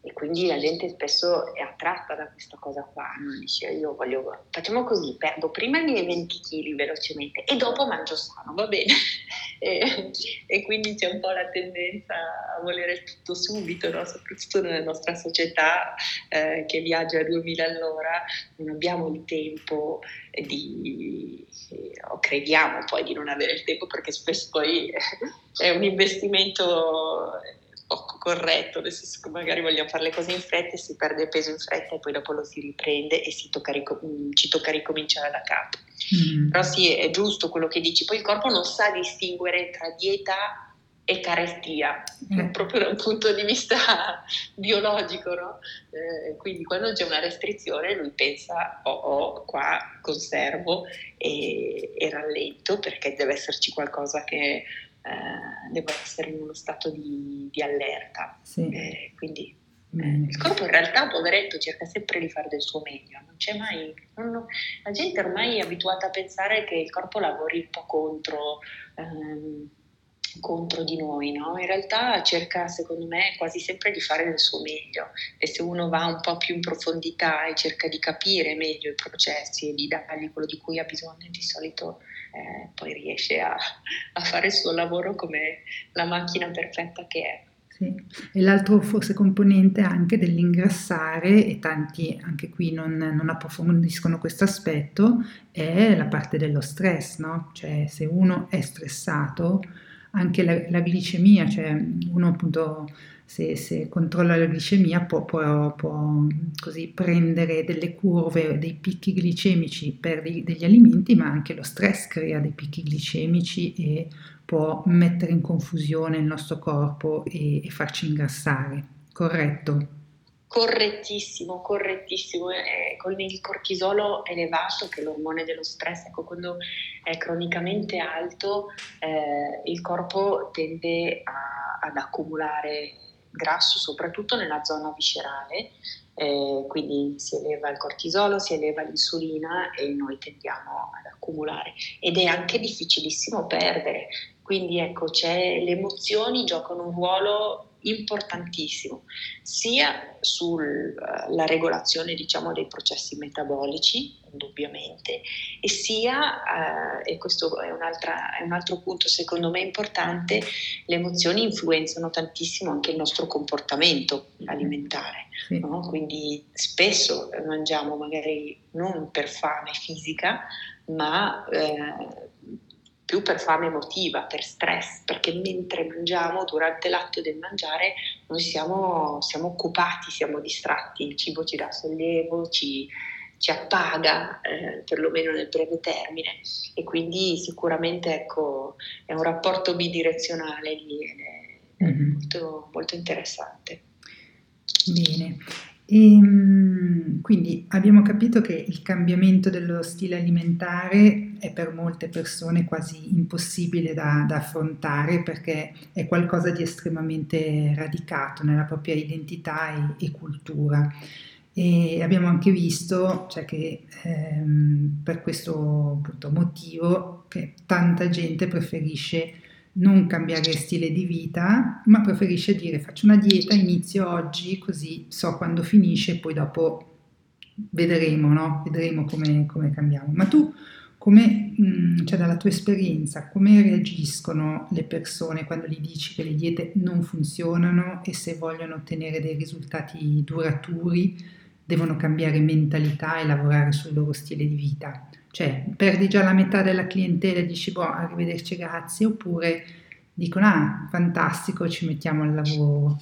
e quindi la gente spesso è attratta da questa cosa qua, no? dice io voglio, facciamo così, perdo prima i miei 20 kg velocemente e dopo mangio sano, va bene? [laughs] e, e, quindi c'è un po' la tendenza a volere tutto subito, no? soprattutto nella nostra società eh, che viaggia a 2000 all'ora, non abbiamo il tempo di, o crediamo poi di non avere il tempo perché spesso poi [laughs] è un investimento poco corretto, nel senso che magari vogliamo fare le cose in fretta e si perde peso in fretta e poi dopo lo si riprende e tocca ricom- mm, ci tocca ricominciare da capo. Mm. Però sì, è giusto quello che dici, poi il corpo non sa distinguere tra dieta e carestia, mm. [laughs] proprio da un punto di vista [laughs] biologico, no? eh, quindi quando c'è una restrizione lui pensa, oh, oh qua conservo e, e rallento perché deve esserci qualcosa che eh, devo essere in uno stato di, di allerta. Sì. Eh, quindi eh, il corpo in realtà, poveretto, cerca sempre di fare del suo meglio, non c'è mai... Non, la gente ormai è abituata a pensare che il corpo lavori un po' contro... Ehm, contro di noi, no? In realtà cerca, secondo me, quasi sempre di fare del suo meglio e se uno va un po' più in profondità e cerca di capire meglio i processi e di dargli quello di cui ha bisogno, di solito eh, poi riesce a, a, fare il suo lavoro come la macchina perfetta che è. Sì. E l'altro forse componente anche dell'ingrassare, e tanti anche qui non, non approfondiscono questo aspetto, è la parte dello stress, no? Cioè se uno è stressato, anche la, la glicemia, cioè uno appunto se, se, controlla la glicemia può, può, può, così prendere delle curve, dei picchi glicemici per dei, degli alimenti, ma anche lo stress crea dei picchi glicemici e può mettere in confusione il nostro corpo e, e farci ingrassare, corretto? Correttissimo, correttissimo. Eh, con il cortisolo elevato, che è l'ormone dello stress, ecco, quando è cronicamente alto, eh, il corpo tende a, ad accumulare grasso, soprattutto nella zona viscerale, eh, quindi si eleva il cortisolo, si eleva l'insulina e noi tendiamo ad accumulare ed è anche difficilissimo perdere. Quindi ecco, le emozioni giocano un ruolo importantissimo, sia sulla regolazione diciamo, dei processi metabolici, indubbiamente, e sia, eh, e questo è, è, un altro punto secondo me importante, le emozioni influenzano tantissimo anche il nostro comportamento alimentare. Sì. No? Quindi spesso mangiamo magari non per fame fisica, ma eh, più per fame emotiva, per stress, perché mentre mangiamo, durante l'atto del mangiare, noi siamo, siamo occupati, siamo distratti, il cibo ci dà sollievo, ci, ci appaga, eh, perlomeno nel breve termine, e quindi sicuramente ecco, è un rapporto bidirezionale lì, è, mm-hmm. molto, molto interessante. Bene, e, ehm, quindi abbiamo capito che il cambiamento dello stile alimentare è per molte persone quasi impossibile da, da, affrontare perché è qualcosa di estremamente radicato nella propria identità e, e cultura. E abbiamo anche visto cioè, che ehm, per questo appunto, motivo che tanta gente preferisce non cambiare stile di vita, ma preferisce dire faccio una dieta, inizio oggi così so quando finisce e poi dopo vedremo, no? Vedremo come, come cambiamo. Ma tu, come, mm, cioè dalla tua esperienza, come reagiscono le persone quando gli dici che le diete non funzionano e se vogliono ottenere dei risultati duraturi devono cambiare mentalità e lavorare sul loro stile di vita? Cioè, perdi già la metà della clientela e dici, boh, arrivederci, grazie, oppure dicono, ah, fantastico, ci mettiamo al lavoro.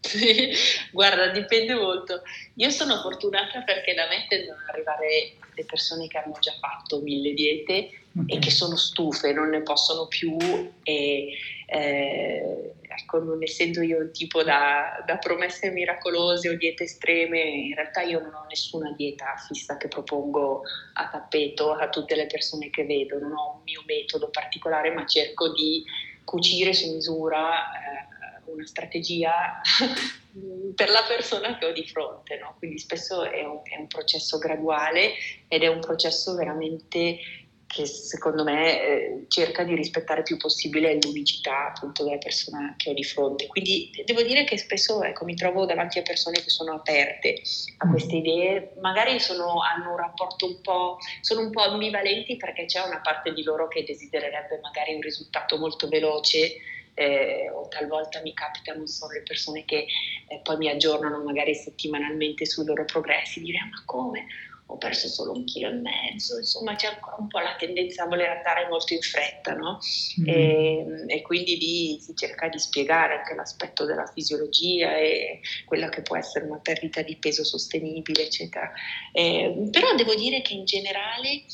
Sì, guarda, dipende molto. Io sono fortunata perché da me tendono ad arrivare le persone che hanno già fatto mille diete okay. e che sono stufe, non ne possono più e eh, ecco, non essendo io tipo da, da, promesse miracolose o diete estreme, in realtà io non ho nessuna dieta fissa che propongo a tappeto a tutte le persone che vedo, non ho un mio metodo particolare, ma cerco di cucire su misura eh, una strategia [laughs] per la persona che ho di fronte, no? quindi spesso è un, è un processo graduale ed è un processo veramente che secondo me eh, cerca di rispettare il più possibile l'unicità appunto della persona che ho di fronte. Quindi devo dire che spesso ecco, mi trovo davanti a persone che sono aperte a mm. queste idee, magari sono, hanno un rapporto un po', sono un po' ambivalenti perché c'è una parte di loro che desidererebbe magari un risultato molto veloce. Eh, o talvolta mi capitano solo le persone che eh, poi mi aggiornano magari settimanalmente sui loro progressi, dire ah, ma come? Ho perso solo un chilo e mezzo, insomma c'è ancora un po' la tendenza a voler andare molto in fretta, no? Mm. E, e, quindi lì si cerca di spiegare anche l'aspetto della fisiologia e quella che può essere una perdita di peso sostenibile, eccetera. Eh, però devo dire che in generale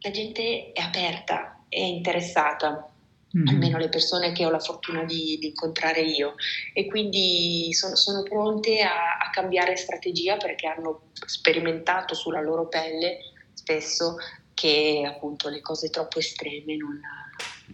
la gente è aperta, è interessata mm-hmm. almeno le persone che ho la fortuna di, di incontrare io e quindi sono, sono pronte a, a, cambiare strategia perché hanno sperimentato sulla loro pelle spesso che appunto le cose troppo estreme non,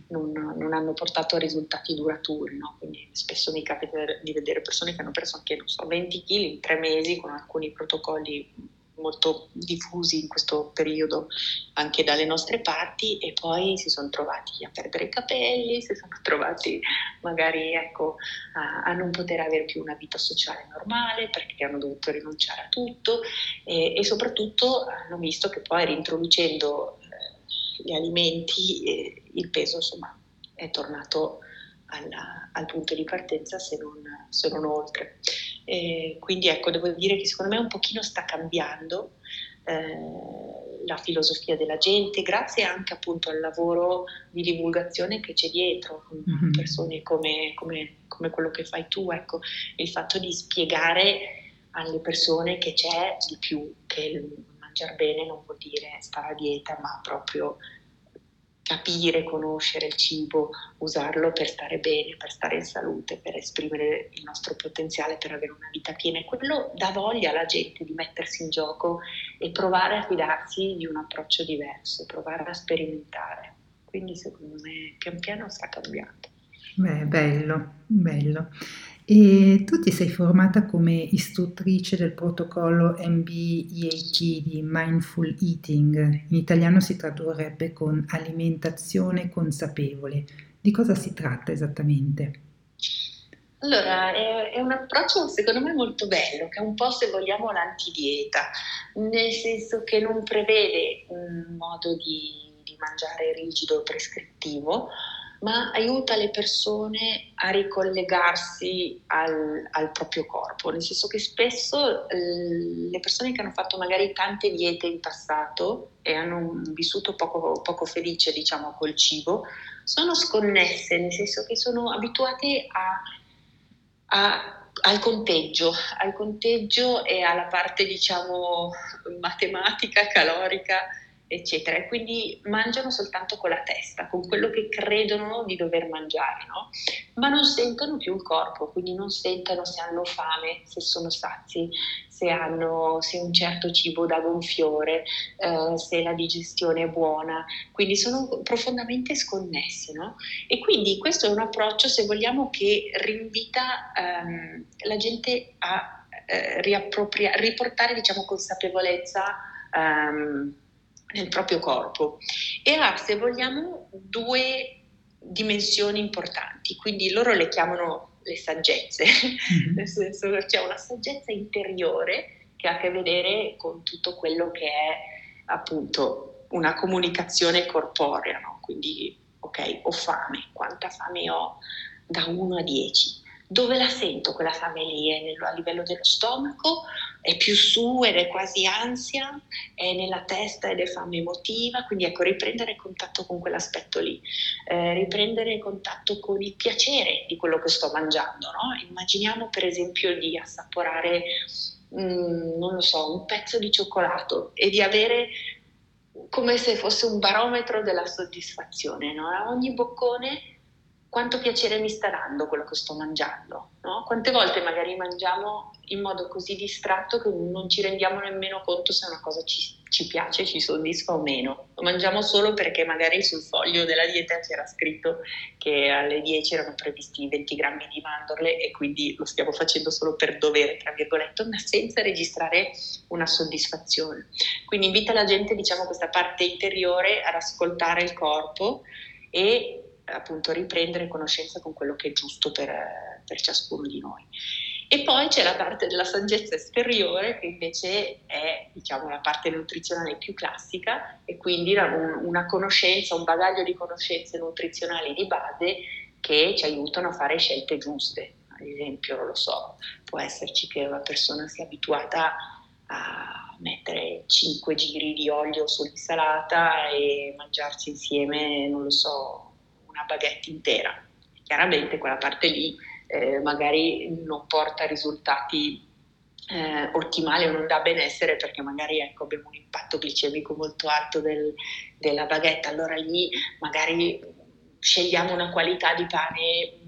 non, non hanno portato a risultati duraturi, no? quindi spesso mi capita di vedere persone che hanno perso anche so, 20 kg in tre mesi con alcuni protocolli molto diffusi in questo periodo anche dalle nostre parti e poi si sono trovati a perdere i capelli, si sono trovati magari ecco, a, a, non poter avere più una vita sociale normale perché hanno dovuto rinunciare a tutto e, e soprattutto hanno visto che poi reintroducendo eh, gli alimenti il peso insomma è tornato alla, al punto di partenza se non, se non oltre. E quindi ecco, devo dire che secondo me un pochino sta cambiando eh, la filosofia della gente, grazie anche appunto al lavoro di divulgazione che c'è dietro, con mm-hmm. persone come, come, come, quello che fai tu, ecco, il fatto di spiegare alle persone che c'è di più, che mangiare bene non vuol dire stare a dieta, ma proprio capire, conoscere il cibo, usarlo per stare bene, per stare in salute, per esprimere il nostro potenziale, per avere una vita piena. E quello dà voglia alla gente di mettersi in gioco e provare a fidarsi di un approccio diverso, provare a sperimentare. Quindi secondo me pian piano sta cambiando. Beh, bello, bello. E tu ti sei formata come istruttrice del protocollo MBEAT di Mindful Eating, in italiano si tradurrebbe con alimentazione consapevole. Di cosa si tratta esattamente? Allora, è, è, un approccio secondo me molto bello, che è un po' se vogliamo l'antidieta, nel senso che non prevede un modo di, di mangiare rigido o prescrittivo, ma aiuta le persone a ricollegarsi al, al, proprio corpo, nel senso che spesso le persone che hanno fatto magari tante diete in passato e hanno vissuto poco, poco felice, diciamo, col cibo, sono sconnesse, nel senso che sono abituate a, a al conteggio, al conteggio e alla parte diciamo matematica, calorica eccetera, e quindi mangiano soltanto con la testa, con quello che credono di dover mangiare, no? ma non sentono più il corpo, quindi non sentono se hanno fame, se sono sazi, se hanno se un certo cibo dà gonfiore, eh, se la digestione è buona, quindi sono profondamente sconnesse. No? E quindi questo è un approccio, se vogliamo, che rinvita ehm, la gente a eh, riportare diciamo, consapevolezza. Um, nel proprio corpo. E ha, se vogliamo, due dimensioni importanti, quindi loro le chiamano le saggezze, mm-hmm. [laughs] nel senso che c'è una saggezza interiore che ha a che vedere con tutto quello che è appunto una comunicazione corporea, no? quindi ok, ho fame, quanta fame ho? Da 1 a 10, dove la sento quella fame lì? È a livello dello stomaco, è più su ed è quasi ansia, è nella testa ed è fame emotiva, quindi ecco riprendere contatto con quell'aspetto lì, eh, riprendere contatto con il piacere di quello che sto mangiando, no? Immaginiamo per esempio di assaporare, mm, non lo so, un pezzo di cioccolato e di avere come se fosse un barometro della soddisfazione, no? A ogni boccone quanto piacere mi sta dando quello che sto mangiando. No? Quante volte magari mangiamo in modo così distratto che non ci rendiamo nemmeno conto se una cosa ci, ci, piace, ci soddisfa o meno. Lo mangiamo solo perché magari sul foglio della dieta c'era scritto che alle 10 erano previsti 20 grammi di mandorle e quindi lo stiamo facendo solo per dovere, tra virgolette, ma senza registrare una soddisfazione. Quindi invita la gente, diciamo, questa parte interiore ad ascoltare il corpo e appunto riprendere conoscenza con quello che è giusto per, per ciascuno di noi. E poi c'è la parte della saggezza esteriore che invece è diciamo, la parte nutrizionale più classica e quindi un, una conoscenza, un bagaglio di conoscenze nutrizionali di base che ci aiutano a fare scelte giuste. Ad esempio, non lo so, può esserci che una persona sia abituata a mettere 5 giri di olio sull'insalata e mangiarsi insieme, non lo so, una baguette intera. Chiaramente quella parte lì eh, magari non porta risultati eh, ottimali o non dà benessere perché magari ecco, abbiamo un impatto glicemico molto alto del, della baguette, allora lì magari scegliamo una qualità di pane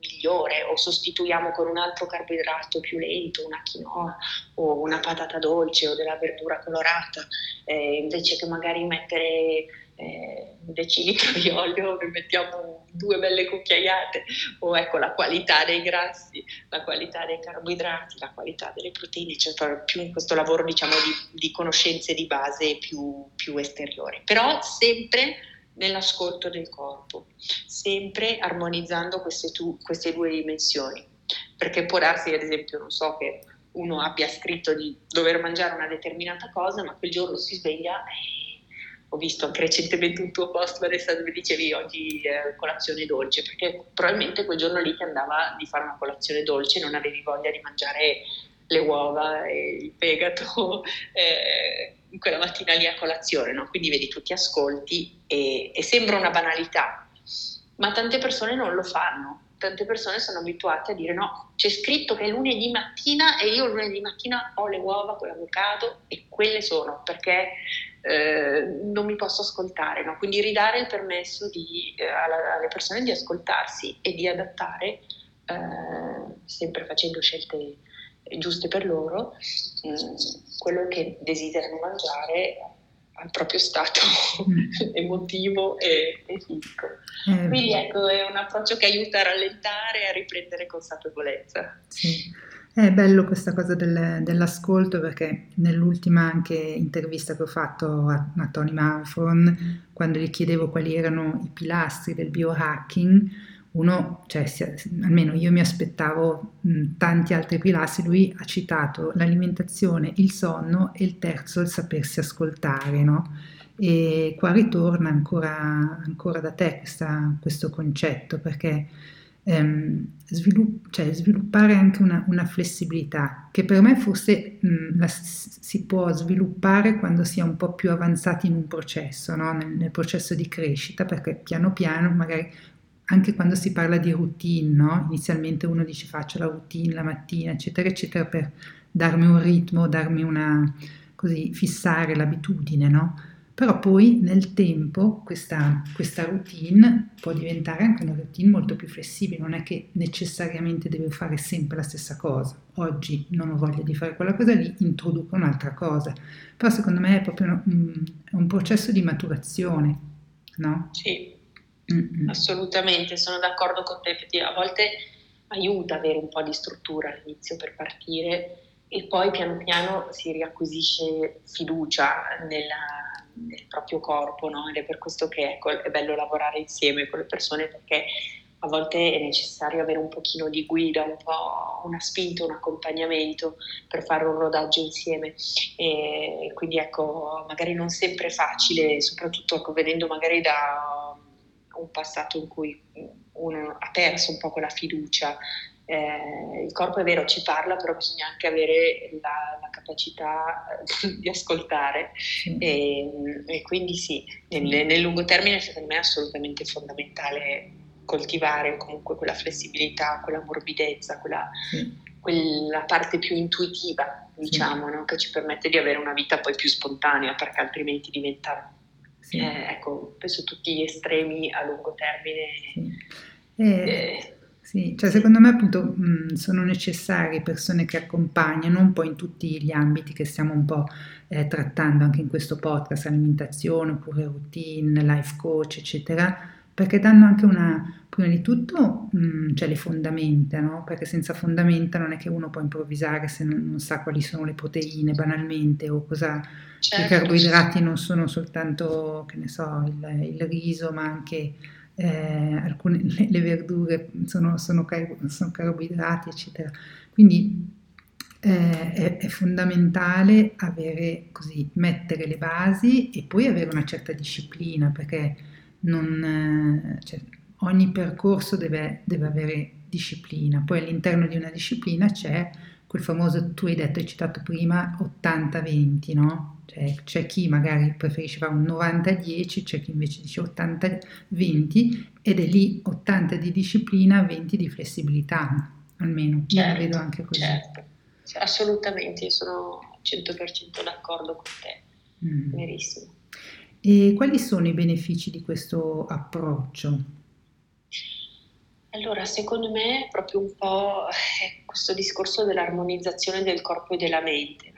migliore o sostituiamo con un altro carboidrato più lento, una quinoa o una patata dolce o della verdura colorata, eh, invece che magari mettere eh, un decilitro di [laughs] olio ne mettiamo due belle cucchiaiate. O ecco la qualità dei grassi, la qualità dei carboidrati, la qualità delle proteine, cioè più questo lavoro diciamo di, di conoscenze di base più, più esteriore, però sempre nell'ascolto del corpo, sempre armonizzando queste, tu, queste due dimensioni, perché può darsi ad esempio, non so, che uno abbia scritto di dover mangiare una determinata cosa, ma quel giorno si sveglia e ho visto anche recentemente un tuo post Vanessa dove dicevi oggi eh, colazione dolce perché probabilmente quel giorno lì ti andava di fare una colazione dolce non avevi voglia di mangiare le uova e il fegato [laughs] eh, quella mattina lì a colazione no? quindi vedi tu ti ascolti e, e sembra una banalità ma tante persone non lo fanno tante persone sono abituate a dire no, c'è scritto che è lunedì mattina e io lunedì mattina ho le uova con l'avocado e quelle sono perché eh, non mi posso ascoltare, no? quindi ridare il permesso di, eh, alla, alle persone di ascoltarsi e di adattare, eh, sempre facendo scelte giuste per loro, mm, quello che desiderano mangiare al proprio stato mm. [laughs] emotivo e, e fisico. Eh, Quindi ecco, è un approccio che aiuta a rallentare e a riprendere consapevolezza. Sì. È bello questa cosa del, dell'ascolto perché nell'ultima anche intervista che ho fatto a, a Tony Manfron, quando gli chiedevo quali erano i pilastri del biohacking, uno, cioè, almeno io mi aspettavo mh, tanti altri pilastri, lui ha citato l'alimentazione, il sonno e il terzo il sapersi ascoltare, no? E qua ritorna ancora, ancora da te questa, questo concetto, perché ehm, svilupp- cioè, sviluppare anche una, una, flessibilità, che per me forse mh, la, si può sviluppare quando si è un po' più avanzati in un processo, no? nel, nel processo di crescita, perché piano piano magari anche quando si parla di routine, no? inizialmente uno dice faccio la routine la mattina, eccetera, eccetera, per darmi un ritmo, darmi una, così, fissare l'abitudine, no? Però poi nel tempo questa, questa routine può diventare anche una routine molto più flessibile, non è che necessariamente devo fare sempre la stessa cosa. Oggi non ho voglia di fare quella cosa lì, introduco un'altra cosa. Però secondo me è proprio un, un processo di maturazione, no? Sì, Mm-hmm. Assolutamente, sono d'accordo con te, a volte aiuta avere un po' di struttura all'inizio per partire e poi piano piano si riacquisisce fiducia nella, nel proprio corpo, no? ed è per questo che ecco, è bello lavorare insieme con le persone perché a volte è necessario avere un pochino di guida, un po' una spinta, un accompagnamento per fare un rodaggio insieme. E quindi ecco, magari non sempre facile, soprattutto ecco, venendo magari da un passato in cui uno ha perso un po' quella fiducia. Eh, il corpo è vero, ci parla, però bisogna anche avere la, la capacità di ascoltare mm. e, e, quindi sì, nel, nel, lungo termine secondo me è assolutamente fondamentale coltivare comunque quella flessibilità, quella morbidezza, quella, mm. quella parte più intuitiva, diciamo, no? che ci permette di avere una vita poi più spontanea, perché altrimenti diventa sì. Eh, ecco, penso tutti gli estremi a lungo termine. Sì. Eh, eh, sì. Cioè, secondo me appunto mh, sono necessarie persone che accompagnano un po' in tutti gli ambiti che stiamo un po' eh, trattando anche in questo podcast, alimentazione oppure routine, life coach, eccetera, perché danno anche una, prima di tutto, mh, cioè le fondamenta, no? perché senza fondamenta non è che uno può improvvisare se non, non sa quali sono le proteine banalmente o cosa, certo. i carboidrati non sono soltanto, che ne so, il, il riso, ma anche eh, alcune, [laughs] le, verdure sono, sono, sono, carboidrati, eccetera. Quindi eh, è, è, fondamentale avere così, mettere le basi e poi avere una certa disciplina, perché non, eh, cioè, ogni percorso deve, deve, avere disciplina, poi all'interno di una disciplina c'è quel famoso, tu hai detto, hai citato prima, 80-20, no? Cioè, c'è chi magari preferisce fare un 90-10, c'è chi invece dice 80-20 ed è lì 80 di disciplina, 20 di flessibilità, almeno, certo, io la vedo anche così. Certo. Assolutamente, sono 100% d'accordo con te, mm. verissimo. E quali sono i benefici di questo approccio? Allora, secondo me è proprio un po' [laughs] questo discorso dell'armonizzazione del corpo e della mente?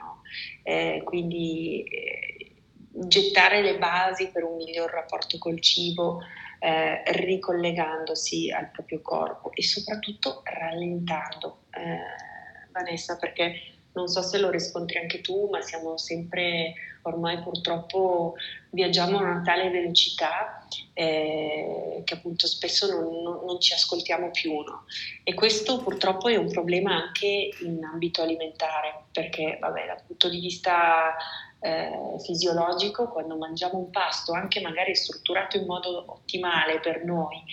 Eh, quindi eh, gettare le basi per un miglior rapporto col cibo, eh, ricollegandosi al proprio corpo e soprattutto rallentando, eh, Vanessa, perché non so se lo riscontri anche tu, ma siamo sempre, ormai purtroppo viaggiamo a una tale velocità eh, che appunto spesso non, non, non, ci ascoltiamo più. No? E questo purtroppo è un problema anche in ambito alimentare, perché vabbè, dal punto di vista eh, fisiologico, quando mangiamo un pasto, anche magari strutturato in modo ottimale per noi,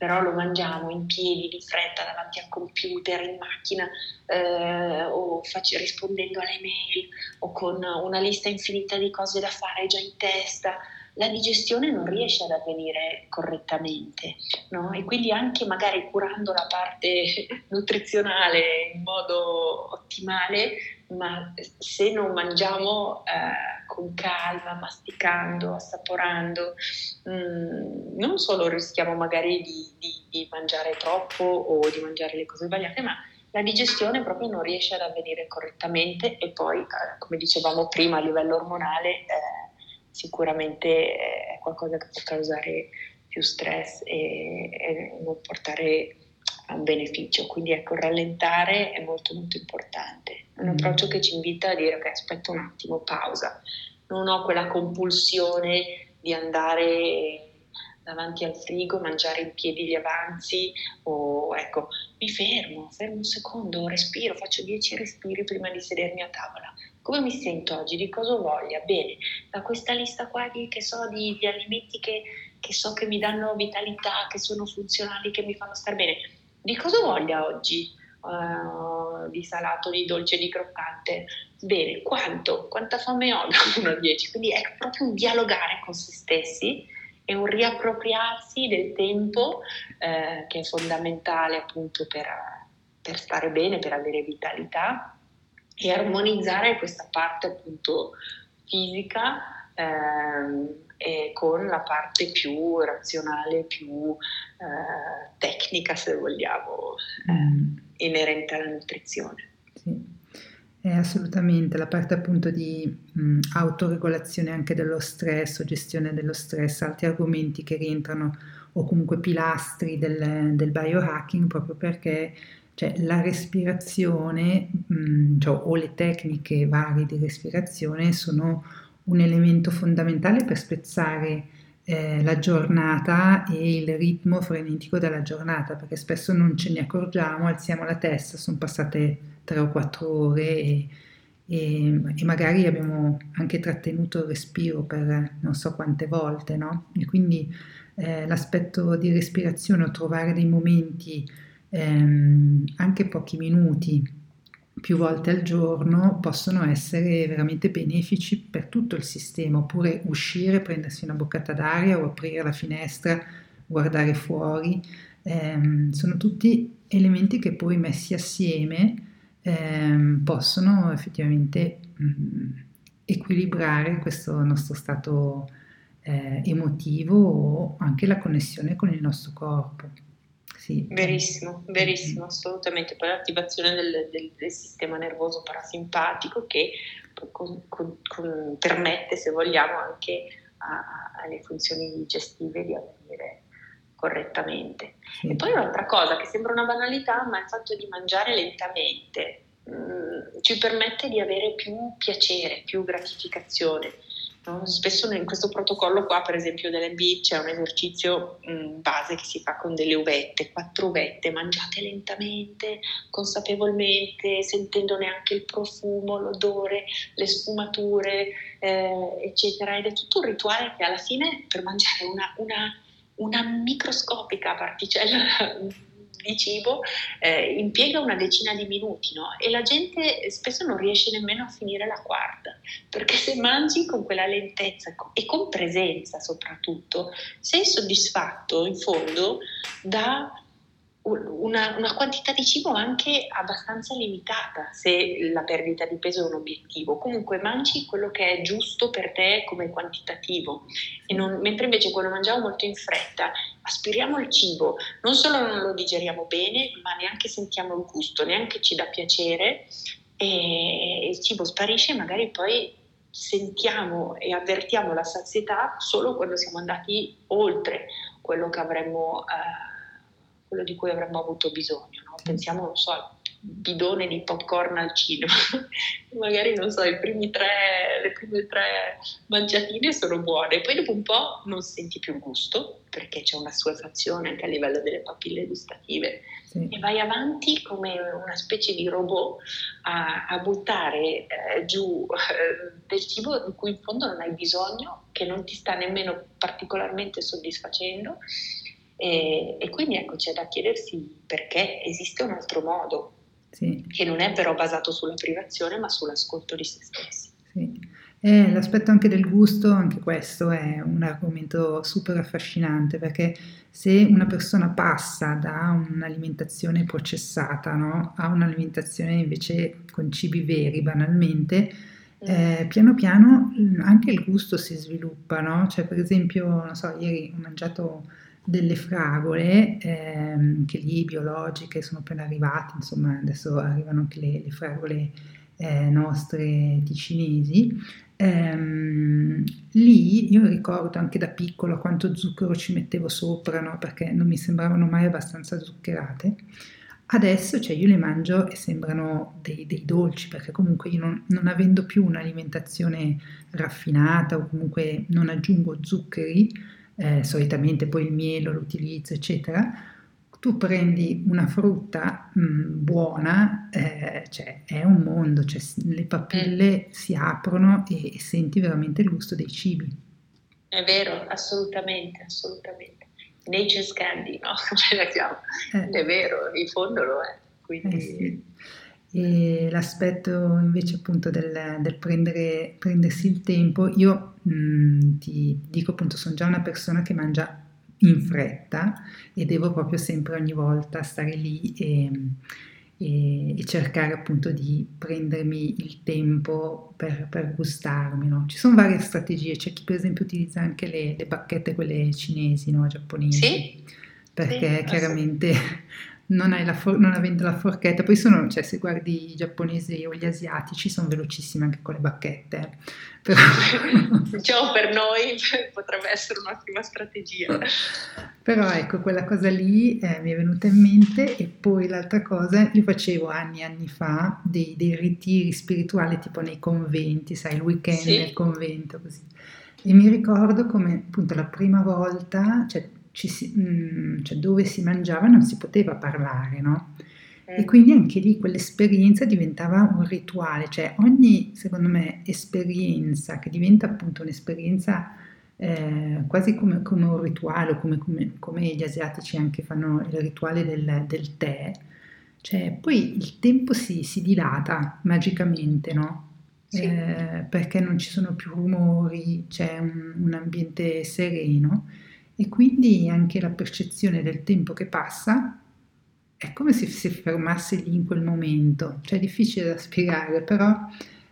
però lo mangiamo in piedi, di fretta, davanti al computer, in macchina, eh, o faccio, rispondendo alle mail, o con una lista infinita di cose da fare già in testa, la digestione non riesce ad avvenire correttamente, no? E quindi anche magari curando la parte [laughs] nutrizionale in modo ottimale, ma se non mangiamo eh, con calma, masticando, assaporando, mh, mm, non solo rischiamo magari di, di, di mangiare troppo o di mangiare le cose sbagliate, ma la digestione proprio non riesce ad avvenire correttamente e poi, eh, come dicevamo prima, a livello ormonale eh, sicuramente è qualcosa che può causare più stress e, e non portare a un beneficio. Quindi ecco, rallentare è molto molto importante. Un mm. approccio che ci invita a dire ok, aspetta un attimo, pausa. Non ho quella compulsione di andare davanti al frigo, mangiare in piedi gli avanzi o ecco, mi fermo, fermo un secondo, respiro, faccio dieci respiri prima di sedermi a tavola. Come mi sento oggi? Di cosa ho voglia? Bene, da questa lista qua di, che so, di, di alimenti che, che so che mi danno vitalità, che sono funzionali, che mi fanno stare bene. Di cosa ho voglia oggi? Uh, di salato, di dolce, di croccante. Bene, quanto? Quanta fame ho [laughs] da 1 a 10? Quindi è proprio un dialogare con se stessi e un riappropriarsi del tempo eh, che è fondamentale appunto per, per, stare bene, per avere vitalità e armonizzare questa parte appunto fisica eh, con la parte più razionale, più eh, tecnica se vogliamo, mm. inerente alla nutrizione. Sì. Eh, assolutamente, la parte appunto di mh, autoregolazione anche dello stress o gestione dello stress, altri argomenti che rientrano o comunque pilastri del, del biohacking proprio perché cioè, la respirazione mh, cioè, o le tecniche varie di respirazione sono un elemento fondamentale per spezzare eh, la giornata e il ritmo frenetico della giornata perché spesso non ce ne accorgiamo, alziamo la testa, sono passate tre o quattro ore e, e, e, magari abbiamo anche trattenuto il respiro per non so quante volte, no? E quindi eh, l'aspetto di respirazione o trovare dei momenti, ehm, anche pochi minuti, più volte al giorno possono essere veramente benefici per tutto il sistema, oppure uscire, prendersi una boccata d'aria o aprire la finestra, guardare fuori, ehm, sono tutti elementi che poi messi assieme ehm, possono effettivamente mh, mm, equilibrare questo nostro stato eh, emotivo o anche la connessione con il nostro corpo. Sì. Verissimo, verissimo, assolutamente. Poi l'attivazione del, del, del sistema nervoso parasimpatico che con, con, con, permette, se vogliamo, anche a, alle funzioni digestive di avvenire correttamente. Sì. E poi un'altra cosa che sembra una banalità, ma il fatto di mangiare lentamente mh, mm, ci permette di avere più piacere, più gratificazione. No? Spesso in questo protocollo qua, per esempio dell'MB, c'è un esercizio mh, base che si fa con delle uvette, quattro uvette, mangiate lentamente, consapevolmente, sentendone anche il profumo, l'odore, le sfumature, eh, eccetera. Ed è tutto un rituale che alla fine per mangiare una, una una microscopica particella di cibo eh, impiega una decina di minuti no? e la gente spesso non riesce nemmeno a finire la quarta perché se mangi con quella lentezza e con presenza soprattutto sei soddisfatto in fondo da una, una, quantità di cibo anche abbastanza limitata se la perdita di peso è un obiettivo. Comunque mangi quello che è giusto per te come quantitativo, non, mentre invece quando mangiamo molto in fretta aspiriamo il cibo, non solo non lo digeriamo bene, ma neanche sentiamo il gusto, neanche ci dà piacere e il cibo sparisce e magari poi sentiamo e avvertiamo la sazietà solo quando siamo andati oltre quello che avremmo... Eh, quello di cui avremmo avuto bisogno. No? Pensiamo, non so, al bidone di popcorn al cinema, [laughs] magari non so, tre, le prime tre mangiatine sono buone, poi dopo un po' non senti più il gusto perché c'è una suefazione anche a livello delle papille gustative sì. e vai avanti come una specie di robot a, a buttare eh, giù eh, del cibo di cui in fondo non hai bisogno, che non ti sta nemmeno particolarmente soddisfacendo e, e quindi ecco c'è da chiedersi perché esiste un altro modo, sì. che non è però basato sulla privazione ma sull'ascolto di se stessi. Sì. Eh, l'aspetto anche del gusto, anche questo è un argomento super affascinante perché se una persona passa da un'alimentazione processata no, a un'alimentazione invece con cibi veri, banalmente, mm. eh, piano piano anche il gusto si sviluppa, no? Cioè, per esempio, non so, ieri ho mangiato delle fragole, ehm, che lì biologiche sono appena arrivate, insomma, adesso arrivano anche le, le fragole eh, nostre ticinesi. Ehm, lì io ricordo anche da piccola quanto zucchero ci mettevo sopra, no? perché non mi sembravano mai abbastanza zuccherate. Adesso cioè, io le mangio e sembrano dei, dei dolci, perché comunque io non, non, avendo più un'alimentazione raffinata o comunque non aggiungo zuccheri, eh, solitamente poi il miele lo utilizzo, eccetera, tu prendi una frutta mh, mm, buona, eh, cioè è un mondo, cioè, le papille mm. si aprono e, e, senti veramente il gusto dei cibi. È vero, assolutamente, assolutamente. Nature's candy, no? [laughs] Eh. È vero, in fondo lo è. Quindi... Eh sì. E l'aspetto invece appunto del, del prendere, prendersi il tempo, io mh, mm, ti dico appunto sono già una persona che mangia in fretta e devo proprio sempre ogni volta stare lì e, e, e cercare appunto di prendermi il tempo per, per gustarmi. No? Ci sono varie strategie, c'è chi per esempio utilizza anche le, le bacchette, quelle cinesi, no? giapponesi. Sì? Perché chiaramente non, for- non, avendo la forchetta, poi sono, cioè se guardi i giapponesi o gli asiatici sono velocissimi anche con le bacchette. [laughs] Però... diciamo per noi [laughs] potrebbe essere un'ottima strategia. Però ecco, quella cosa lì eh, mi è venuta in mente e poi l'altra cosa, io facevo anni e anni fa dei, dei, ritiri spirituali tipo nei conventi, sai, il weekend sì. nel convento così. E mi ricordo come appunto la prima volta, cioè si, mh, mm, cioè dove si mangiava non si poteva parlare, no? E quindi anche lì quell'esperienza diventava un rituale, cioè ogni, secondo me, esperienza che diventa appunto un'esperienza eh, quasi come, come, un rituale, come, come, come, gli asiatici anche fanno il rituale del, del tè, cioè poi il tempo si, si dilata magicamente, no? Sì. Eh, perché non ci sono più rumori, c'è un, un ambiente sereno e quindi anche la percezione del tempo che passa è come se si fermasse lì in quel momento, cioè è difficile da spiegare, però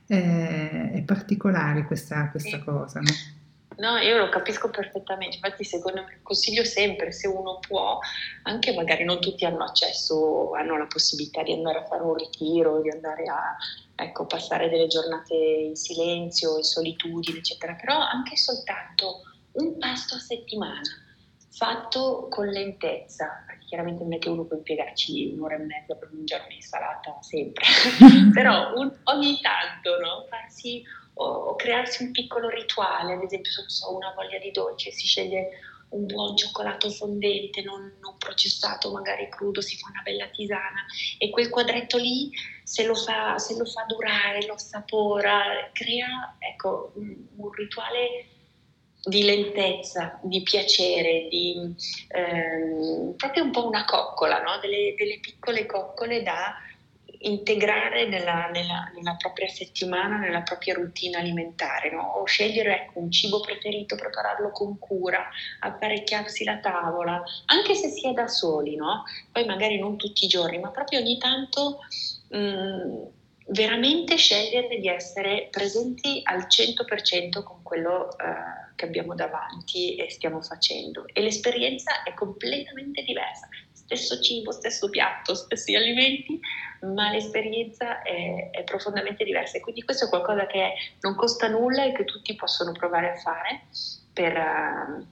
è, è particolare questa, questa cosa. No? No, io lo capisco perfettamente, infatti secondo me consiglio sempre, se uno può, anche magari non tutti hanno accesso, hanno la possibilità di andare a fare un ritiro, di andare a ecco, passare delle giornate in silenzio, in solitudine, eccetera, però anche soltanto un pasto a settimana, fatto con lentezza, perché chiaramente non è che uno può impiegarci un'ora e mezza per mangiare un'insalata sempre, [laughs] però un, ogni tanto no? farsi o, o, crearsi un piccolo rituale, ad esempio se so, una voglia di dolce, si sceglie un buon cioccolato fondente, non, non, processato, magari crudo, si fa una bella tisana e quel quadretto lì, se lo fa, se lo fa durare, lo sapora, crea ecco, un, un rituale di lentezza, di piacere, di ehm, proprio un po' una coccola, no? delle, delle, piccole coccole da integrare nella, nella, nella, propria settimana, nella propria routine alimentare, no? o scegliere ecco, un cibo preferito, prepararlo con cura, apparecchiarsi la tavola, anche se si è da soli, no? poi magari non tutti i giorni, ma proprio ogni tanto mh, mm, veramente scegliere di essere presenti al 100% con quello eh, che abbiamo davanti e stiamo facendo. E l'esperienza è completamente diversa. Stesso cibo, stesso piatto, stessi alimenti, ma l'esperienza è, è profondamente diversa. E quindi questo è qualcosa che non costa nulla e che tutti possono provare a fare per uh,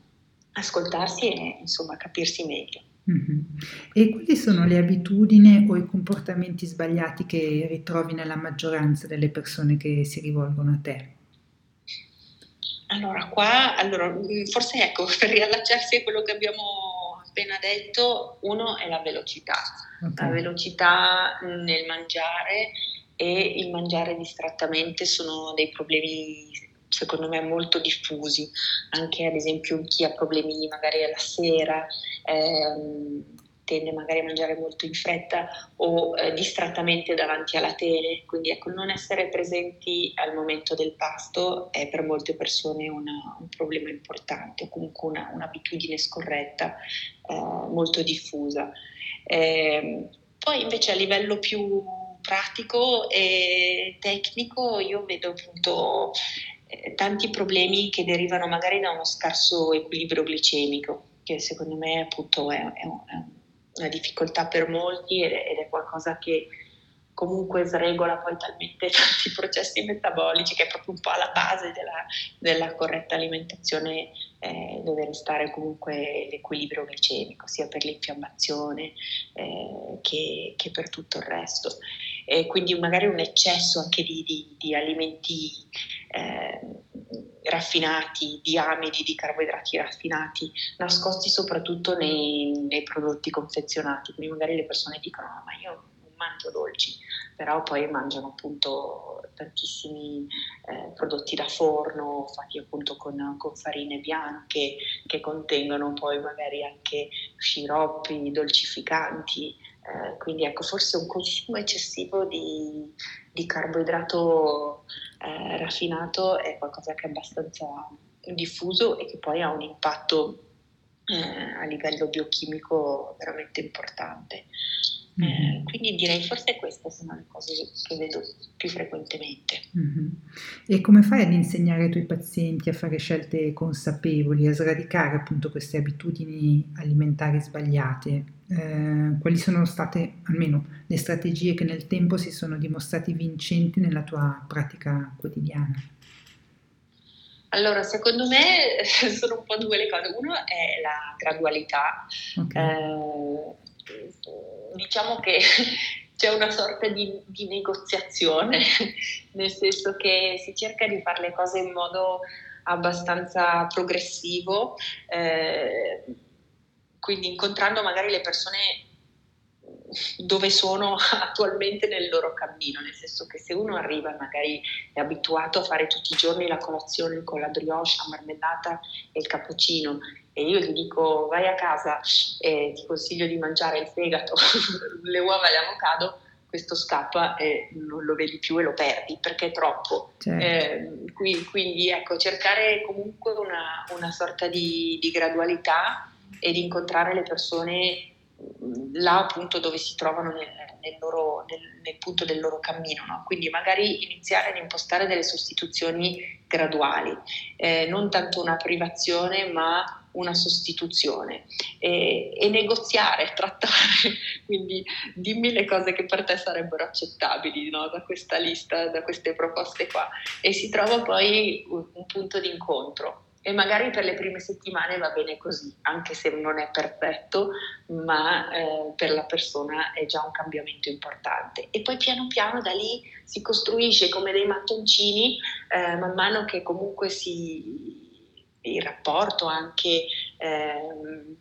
ascoltarsi e insomma capirsi meglio. Mm-hmm. E quali sono le abitudini o i comportamenti sbagliati che ritrovi nella maggioranza delle persone che si rivolgono a te? Allora, qua, allora, mm, forse ecco, [laughs] per riallacciarsi a quello che abbiamo appena detto, uno è la velocità, okay. la velocità nel mangiare e il mangiare distrattamente sono dei problemi secondo me molto diffusi, anche ad esempio chi ha problemi magari alla sera, ehm, tende magari a mangiare molto in fretta o eh, distrattamente davanti alla tele, quindi ecco, non essere presenti al momento del pasto è per molte persone una, un problema importante o comunque una, un'abitudine scorretta eh, molto diffusa. Eh, poi invece a livello più pratico e tecnico io vedo appunto eh, tanti problemi che derivano magari da uno scarso equilibrio glicemico, che secondo me appunto è, è, una difficoltà per molti ed è, ed è qualcosa che comunque sregola poi talmente [laughs] tanti processi metabolici che è proprio un po' alla base della, della corretta alimentazione eh, deve restare comunque l'equilibrio glicemico sia per l'infiammazione eh, che, che, per tutto il resto e quindi magari un eccesso anche di, di, di alimenti eh, raffinati, di amidi, di carboidrati raffinati, nascosti soprattutto nei, nei prodotti confezionati, quindi magari le persone dicono ma io mangio dolci, però poi mangiano appunto tantissimi eh, prodotti da forno fatti appunto con, con, farine bianche che contengono poi magari anche sciroppi, dolcificanti, eh, quindi ecco forse un consumo eccessivo di, di carboidrato eh, raffinato è qualcosa che è abbastanza diffuso e che poi ha un impatto eh, a livello biochimico veramente importante. Mm-hmm. quindi direi forse queste sono le cose che vedo più frequentemente. Mm-hmm. E come fai ad insegnare ai tuoi pazienti a fare scelte consapevoli, a sradicare appunto queste abitudini alimentari sbagliate? Eh, quali sono state almeno le strategie che nel tempo si sono dimostrate vincenti nella tua pratica quotidiana? Allora, secondo me [laughs] sono un po' due le cose. Uno è la gradualità. Okay. Eh, diciamo che [laughs] c'è una sorta di, di, negoziazione, [laughs] nel senso che si cerca di fare le cose in modo abbastanza progressivo, eh, quindi incontrando magari le persone dove sono [laughs] attualmente nel loro cammino, nel senso che se uno arriva e magari è abituato a fare tutti i giorni la colazione con la brioche, la marmellata e il cappuccino e io gli dico vai a casa e ti consiglio di mangiare il fegato, [laughs] le uova e l'avocado, questo scappa e non lo vedi più e lo perdi perché è troppo. Certo. Eh, qui, quindi ecco, cercare comunque una, una sorta di, di gradualità e di incontrare le persone là appunto dove si trovano nel, nel, loro, nel, nel punto del loro cammino. No? Quindi magari iniziare ad impostare delle sostituzioni graduali, eh, non tanto una privazione ma una sostituzione e, e, negoziare, [laughs] trattare, quindi dimmi le cose che per te sarebbero accettabili no? da questa lista, da queste proposte qua e si trova poi un, un punto di incontro e magari per le prime settimane va bene così, anche se non è perfetto, ma eh, per la persona è già un cambiamento importante. E poi piano piano da lì si costruisce come dei mattoncini, eh, man mano che comunque si, il rapporto anche... Eh,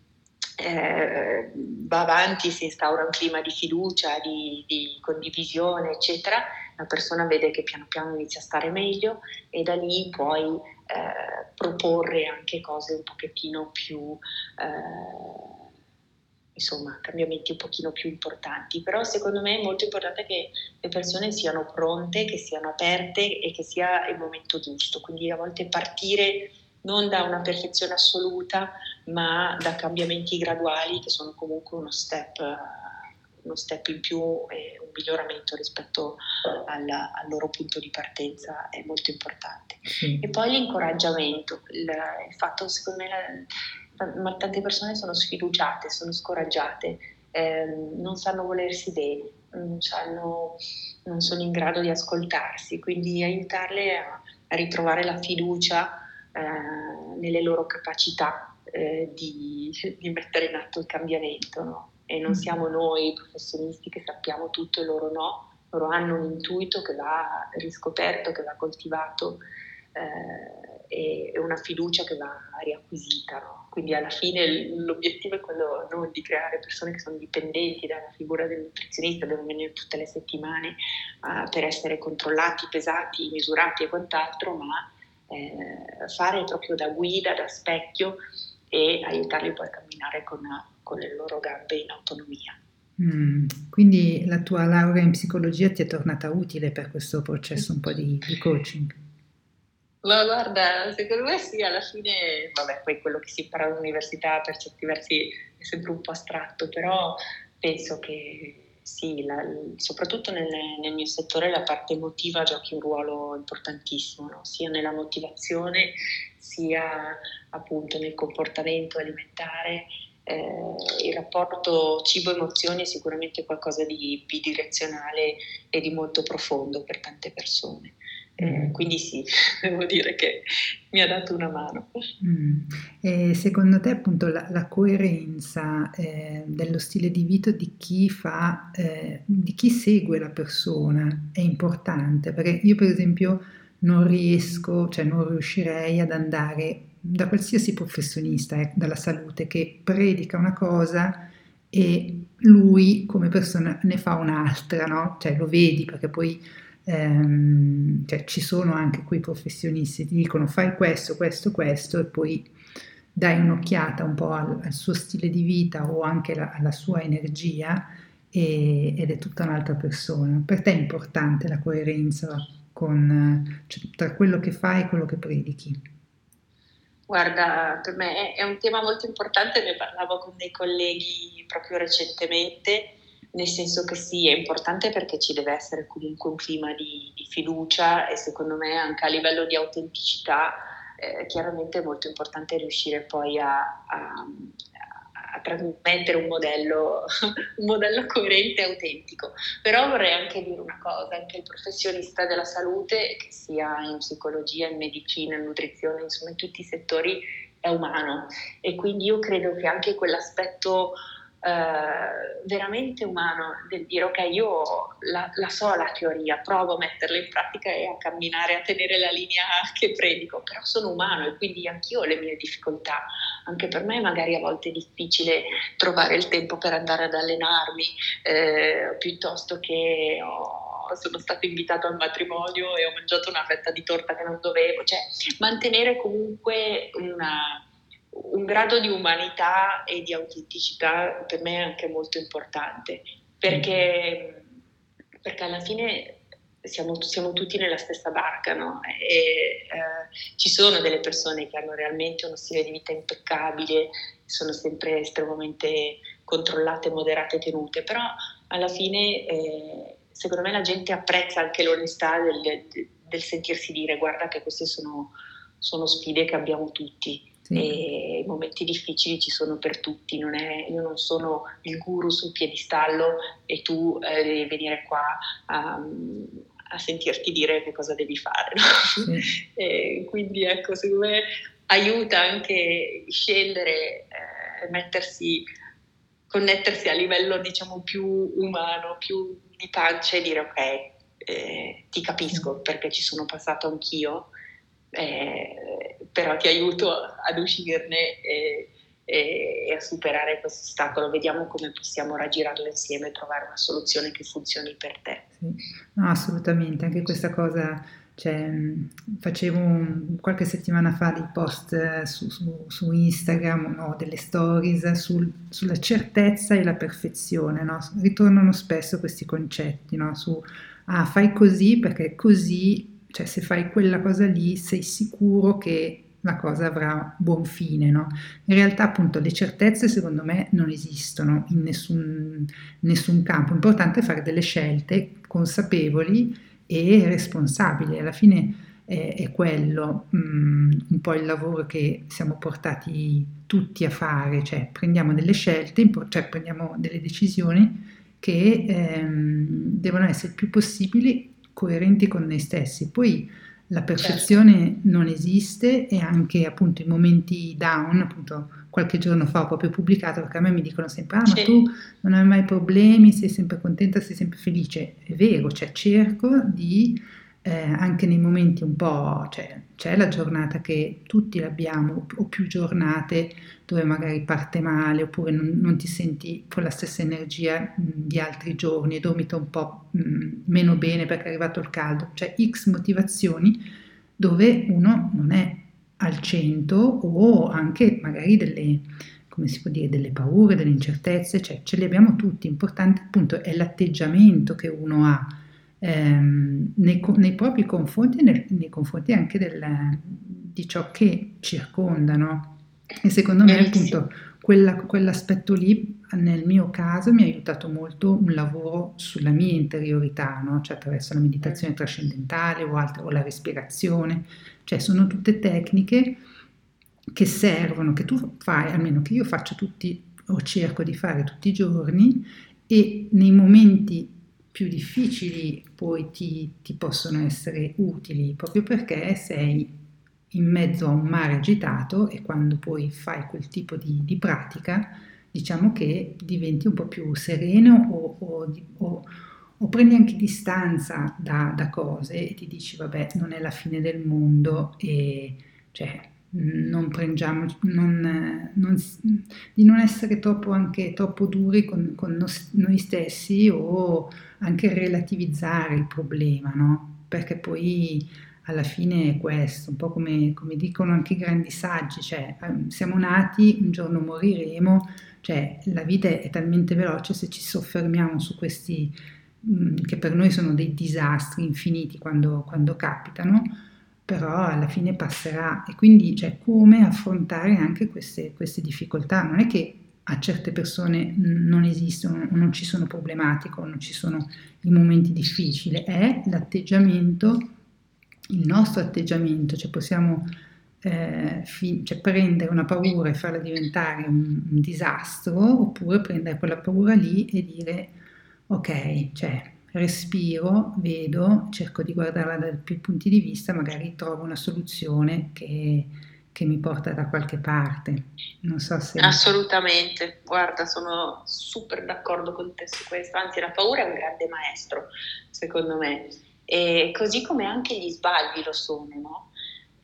eh, va avanti, si instaura un clima di fiducia, di, di, condivisione, eccetera, la persona vede che piano piano inizia a stare meglio e da lì poi eh, proporre anche cose un pochettino più, eh, insomma, cambiamenti un pochino più importanti. Però secondo me è molto importante che le persone siano pronte, che siano aperte e che sia il momento giusto. Quindi a volte partire non da una perfezione assoluta, ma da cambiamenti graduali che sono comunque uno step uno step in più e un miglioramento rispetto al, al loro punto di partenza è molto importante. Sì. E poi l'incoraggiamento, il, il fatto secondo me la, tante persone sono sfiduciate, sono scoraggiate, eh, non sanno volersi bene, non, sanno, non, sono in grado di ascoltarsi, quindi aiutarle a, a ritrovare la fiducia eh, nelle loro capacità eh, di, di, mettere in atto il cambiamento. No? E non mm. siamo noi professionisti che sappiamo tutto e loro no, loro hanno un intuito che va riscoperto, che va coltivato eh, e, una fiducia che va riacquisita. No? Quindi alla fine l'obiettivo è quello non di creare persone che sono dipendenti dalla figura del nutrizionista, devono venire tutte le settimane uh, per essere controllati, pesati, misurati e quant'altro, ma eh, fare proprio da guida, da specchio e aiutarli poi a camminare con con le loro gambe in autonomia. Mm, quindi la tua laurea in psicologia ti è tornata utile per questo processo un po' di, di coaching? Ma guarda, secondo me sì, alla fine, vabbè, poi quello che si impara all'università per certi versi è sempre un po' astratto, però penso che sì, la, soprattutto nel, nel, mio settore la parte emotiva giochi un ruolo importantissimo, no? sia nella motivazione sia appunto nel comportamento alimentare. Eh, il rapporto cibo-emozioni è sicuramente qualcosa di bidirezionale e di molto profondo per tante persone. Eh, mm. quindi sì, [laughs] devo dire che mi ha dato una mano. Mm. Secondo te appunto la, la coerenza eh, dello stile di vita di chi fa, eh, di chi segue la persona è importante? Perché io per esempio non riesco, cioè non riuscirei ad andare da qualsiasi professionista eh, dalla salute che predica una cosa e lui come persona ne fa un'altra, no? Cioè lo vedi perché poi ehm, cioè, ci sono anche quei professionisti, ti dicono fai questo, questo, questo e poi dai un'occhiata un po' al, al suo stile di vita o anche la, alla sua energia e, ed è tutta un'altra persona. Per te è importante la coerenza con, cioè, tra quello che fai e quello che predichi? Guarda, per me è un tema molto importante, ne parlavo con dei colleghi proprio recentemente nel senso che sì, è importante perché ci deve essere comunque un clima di, di fiducia e secondo me anche a livello di autenticità eh, chiaramente è molto importante riuscire poi a, a, a trasmettere un modello, [laughs] un modello coerente e autentico. Però vorrei anche dire una cosa, anche il professionista della salute, che sia in psicologia, in medicina, in nutrizione, insomma in tutti i settori, è umano e quindi io credo che anche quell'aspetto eh, veramente umano del dire ok io la, la, so la teoria, provo a metterla in pratica e a camminare, a tenere la linea che predico, però sono umano e quindi anch'io ho le mie difficoltà, anche per me magari a volte è difficile trovare il tempo per andare ad allenarmi eh, piuttosto che oh, sono stato invitato al matrimonio e ho mangiato una fetta di torta che non dovevo, cioè mantenere comunque una un grado di umanità e di autenticità per me è anche molto importante, perché, perché alla fine siamo, siamo, tutti nella stessa barca, no? E, eh, ci sono delle persone che hanno realmente uno stile di vita impeccabile, sono sempre estremamente controllate, moderate, tenute, però alla fine eh, secondo me la gente apprezza anche l'onestà del, del, sentirsi dire guarda che queste sono, sono sfide che abbiamo tutti sì. E i momenti difficili ci sono per tutti, non è, io non sono il guru sul piedistallo e tu eh, devi venire qua a, a, sentirti dire che cosa devi fare. No? Sì. [laughs] quindi ecco, secondo me aiuta anche scendere, eh, mettersi, connettersi a livello diciamo più umano, più di pancia e dire ok, eh, ti capisco perché ci sono passato anch'io eh, però ti aiuto ad uscirne e, e, a superare questo ostacolo. Vediamo come possiamo raggirarlo insieme e trovare una soluzione che funzioni per te. Sì. No, assolutamente, anche questa cosa. Cioè, facevo un, qualche settimana fa dei post su, su, su Instagram, no, delle stories sul, sulla certezza e la perfezione. No? Ritornano spesso questi concetti no? su ah, fai così perché così cioè se fai quella cosa lì sei sicuro che la cosa avrà buon fine, no? In realtà appunto le certezze secondo me non esistono in nessun, nessun campo, l'importante è fare delle scelte consapevoli e responsabili, alla fine è, è quello um, un po' il lavoro che siamo portati tutti a fare, cioè prendiamo delle scelte, cioè prendiamo delle decisioni che ehm, devono essere il più possibili coerenti con noi stessi. Poi la perfezione certo. non esiste e anche appunto i momenti down, appunto qualche giorno fa ho proprio pubblicato perché a me mi dicono sempre ah ma tu non hai mai problemi, sei sempre contenta, sei sempre felice. È vero, cioè cerco di eh, anche nei momenti un po', cioè c'è la giornata che tutti l'abbiamo, o più giornate dove magari parte male oppure non, non ti senti con la stessa energia mh, di altri giorni e dormi un po' mh, meno bene perché è arrivato il caldo, cioè x motivazioni dove uno non è al 100 o anche magari delle come si può dire, delle paure, delle incertezze, cioè ce le abbiamo tutti, importante appunto è l'atteggiamento che uno ha ehm, nei, nei, propri confronti e nei, nei confronti anche del, di ciò che circonda, no? E secondo me appunto quella, quell'aspetto lì nel mio caso mi ha aiutato molto un lavoro sulla mia interiorità, no? cioè attraverso la meditazione trascendentale o, altre, o la respirazione, cioè sono tutte tecniche che servono, che tu fai, almeno che io faccio tutti o cerco di fare tutti i giorni e nei momenti più difficili poi ti, ti possono essere utili proprio perché sei in mezzo a un mare agitato e quando poi fai quel tipo di, di pratica diciamo che diventi un po' più sereno o, o, o, o prendi anche distanza da, da, cose e ti dici vabbè non è la fine del mondo e cioè non prendiamo, non, non, di non essere troppo, anche troppo duri con, con noi stessi o anche relativizzare il problema, no? Perché poi alla fine è questo, un po' come, come dicono anche i grandi saggi, cioè ehm, siamo nati, un giorno moriremo, cioè la vita è talmente veloce se ci soffermiamo su questi mm, che per noi sono dei disastri infiniti quando, quando capitano, però alla fine passerà. E quindi cioè, come affrontare anche queste, queste difficoltà. Non è che a certe persone non esistono, non ci sono problematiche, non ci sono i momenti difficili, è l'atteggiamento, il nostro atteggiamento, cioè possiamo eh, fi- cioè prendere una paura e farla diventare un, un, disastro, oppure prendere quella paura lì e dire ok, cioè respiro, vedo, cerco di guardarla da più punti di vista, magari trovo una soluzione che, che mi porta da qualche parte. Non so se... Assolutamente, guarda, sono super d'accordo con te su questo, anzi la paura è un grande maestro, secondo me, e così come anche gli sbagli lo sono, no?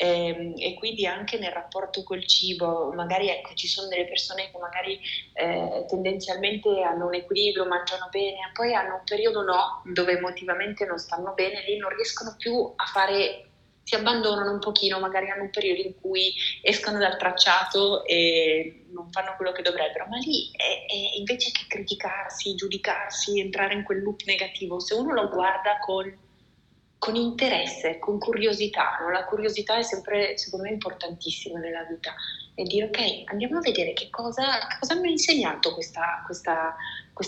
E, ehm, e quindi anche nel rapporto col cibo, magari ecco, ci sono delle persone che magari eh, tendenzialmente hanno un equilibrio, mangiano bene, poi hanno un periodo no, dove emotivamente non stanno bene, lì non riescono più a fare si abbandonano un pochino, magari hanno un periodo in cui escono dal tracciato e non fanno quello che dovrebbero, ma lì è, è invece che criticarsi, giudicarsi, entrare in quel loop negativo, se uno lo guarda con con interesse, con curiosità. No? La curiosità è sempre, secondo me, importantissima nella vita. E dire, ok, andiamo a vedere che cosa, cosa mi ha insegnato questo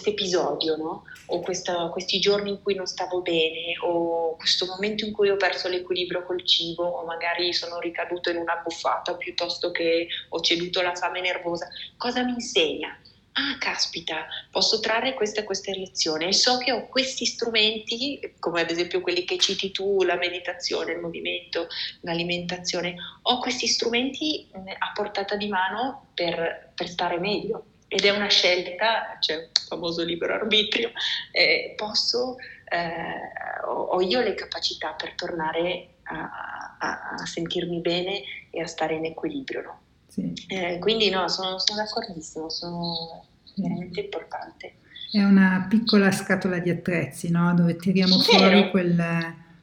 episodio, no? o questa, questi giorni in cui non stavo bene, o questo momento in cui ho perso l'equilibrio col cibo, o magari sono ricaduto in una buffata piuttosto che ho ceduto alla fame nervosa. Cosa mi insegna? Ah caspita, posso trarre questa e questa lezione e so che ho questi strumenti, come ad esempio quelli che citi tu, la meditazione, il movimento, l'alimentazione, ho questi strumenti a portata di mano per, per stare meglio. Ed è una scelta, c'è il famoso libero arbitrio, eh, posso, eh, ho, io le capacità per tornare a, a, a, sentirmi bene e a stare in equilibrio. No? Sì. Eh, quindi no, sono, sono d'accordissimo, sono veramente importante. È una piccola scatola di attrezzi, no? dove tiriamo fuori quel,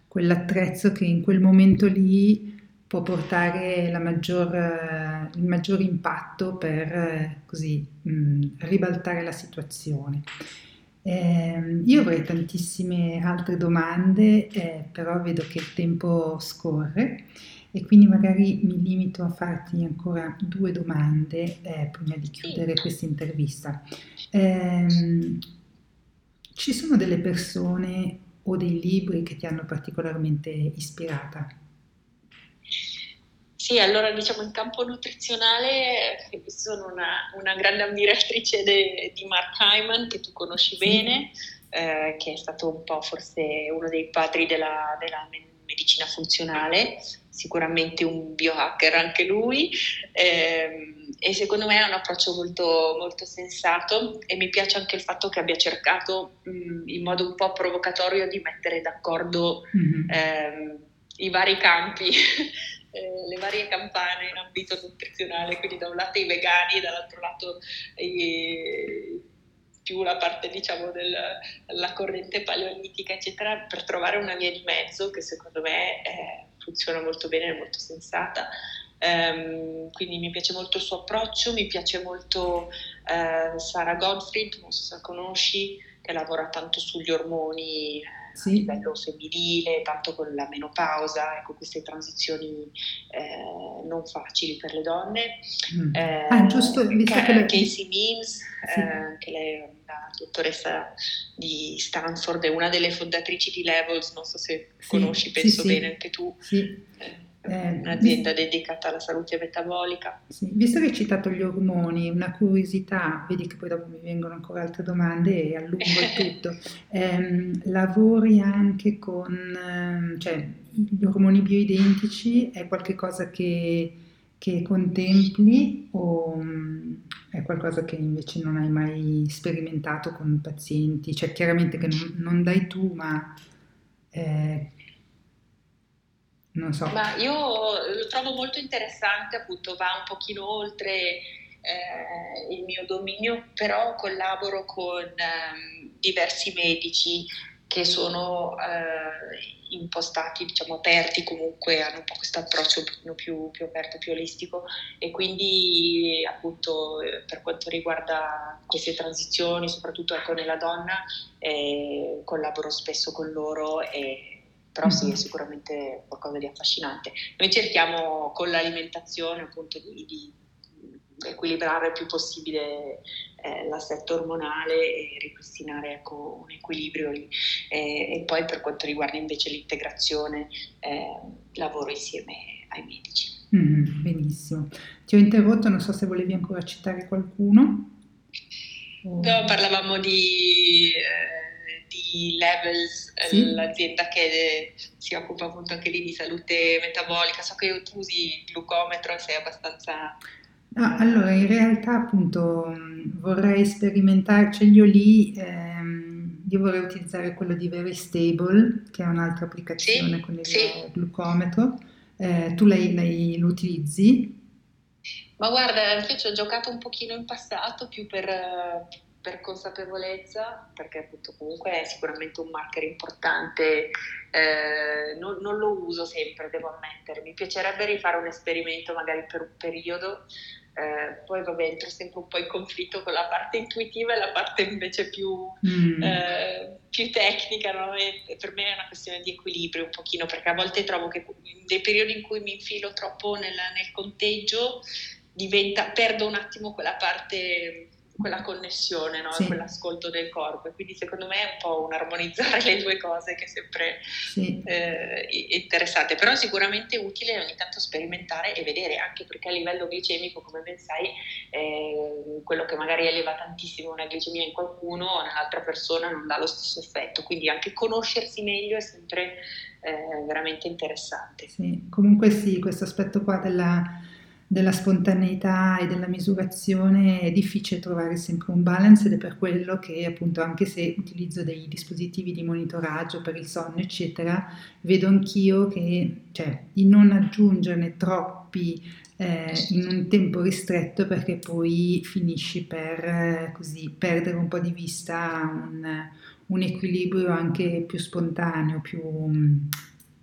quell'attrezzo che in quel momento lì può portare maggior, il maggior impatto per così mh, ribaltare la situazione. Eh, io avrei tantissime altre domande, eh, però vedo che il tempo scorre e quindi magari mi limito a farti ancora due domande eh, prima di chiudere questa intervista. Eh, ci sono delle persone o dei libri che ti hanno particolarmente ispirata? Sì, allora diciamo in campo nutrizionale sono una, una grande ammiratrice de, di Mark Hyman che tu conosci sì. bene, eh, che è stato un po' forse uno dei padri della, della medicina funzionale, sicuramente un biohacker anche lui ehm, e secondo me ha un approccio molto, molto, sensato e mi piace anche il fatto che abbia cercato mh, in modo un po' provocatorio di mettere d'accordo mm-hmm. ehm, i vari campi. [laughs] Eh, le varie campane in ambito nutrizionale, quindi da un lato i vegani e dall'altro lato i, più la parte diciamo della corrente paleolitica eccetera per trovare una via di mezzo che secondo me è, funziona molto bene, è molto sensata. Um, quindi mi piace molto il suo approccio, mi piace molto uh, Sara Gottfried, non so se la conosci, che lavora tanto sugli ormoni sì. a livello femminile, tanto con la menopausa, ecco queste transizioni eh, non facili per le donne. Mm. Eh, ah, giusto, che le... Casey Means, sì. eh, che lei è la dottoressa di Stanford, è una delle fondatrici di Levels, non so se sì, conosci, penso bene anche tu. Sì. Eh, eh, un'azienda dedicata alla salute metabolica. Sì, visto che hai citato gli ormoni, una curiosità, vedi che poi dopo mi vengono ancora altre domande e allungo il [laughs] tutto. Eh, lavori anche con ehm, cioè, gli ormoni bioidentici? È qualcosa che, che contempli o mm, è qualcosa che invece non hai mai sperimentato con pazienti? Cioè chiaramente che non, non dai tu, ma... Eh, non so. Ma io lo trovo molto interessante, appunto va un pochino oltre eh, il mio dominio, però collaboro con eh, diversi medici che sono eh, impostati, diciamo aperti, comunque hanno un po' questo approccio più, più aperto, più olistico e quindi appunto eh, per quanto riguarda queste transizioni, soprattutto ecco nella donna, eh, collaboro spesso con loro e però sì, è mm-hmm. sicuramente qualcosa di affascinante. Noi cerchiamo con l'alimentazione appunto di, di equilibrare il più possibile eh, l'assetto ormonale e ripristinare ecco, un equilibrio lì. E, e, poi per quanto riguarda invece l'integrazione eh, lavoro insieme ai medici. Mm, benissimo. Ti ho interrotto, non so se volevi ancora citare qualcuno. O... No, parlavamo di... Eh, di Levels, eh, sì. l'azienda che si occupa appunto anche lì di salute metabolica. So che tu usi il glucometro sei abbastanza... Ah, allora, in realtà appunto vorrei sperimentarci io lì, ehm, io vorrei utilizzare quello di Very Stable, che è un'altra applicazione sì, con il sì. glucometro. Eh, tu lei, lei lo utilizzi? Ma guarda, anche io ci ho giocato un pochino in passato, più per per consapevolezza, perché appunto comunque è sicuramente un marker importante, eh, non, non, lo uso sempre, devo ammettere, mi piacerebbe rifare un esperimento magari per un periodo, eh, poi vabbè entro sempre un po' in conflitto con la parte intuitiva e la parte invece più, mm. eh, più tecnica, no? per me è una questione di equilibrio un pochino, perché a volte trovo che nei periodi in cui mi infilo troppo nella, nel conteggio diventa, perdo un attimo quella parte quella connessione, no? sì. quell'ascolto del corpo. E quindi secondo me è un po' un armonizzare [laughs] le due cose che è sempre sì. eh, interessante, però sicuramente utile ogni tanto sperimentare e vedere, anche perché a livello glicemico, come ben sai, eh, quello che magari eleva tantissimo una glicemia in qualcuno, nell'altra persona non dà lo stesso effetto. Quindi anche conoscersi meglio è sempre eh, veramente interessante. Sì, comunque sì, questo aspetto qua della della spontaneità e della misurazione è difficile trovare sempre un balance ed è per quello che appunto anche se utilizzo dei dispositivi di monitoraggio per il sonno eccetera, vedo anch'io che cioè, di non aggiungerne troppi eh, in un tempo ristretto perché poi finisci per eh, così perdere un po' di vista un, un equilibrio anche più spontaneo, più,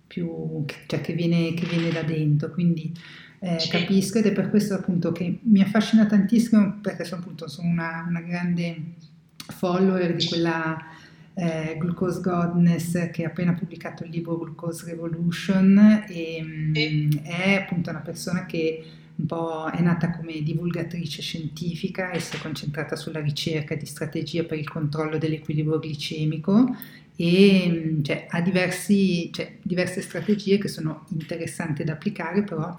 più cioè che viene, che viene da dentro. Quindi eh, capisco ed è per questo appunto che mi affascina tantissimo perché sono appunto sono una, una grande follower di quella eh, Glucose Godness che ha appena pubblicato il libro Glucose Revolution e mh, mm, è appunto una persona che un po' è nata come divulgatrice scientifica e si è concentrata sulla ricerca di strategie per il controllo dell'equilibrio glicemico e mm, cioè, ha diversi, cioè, diverse strategie che sono interessanti da applicare però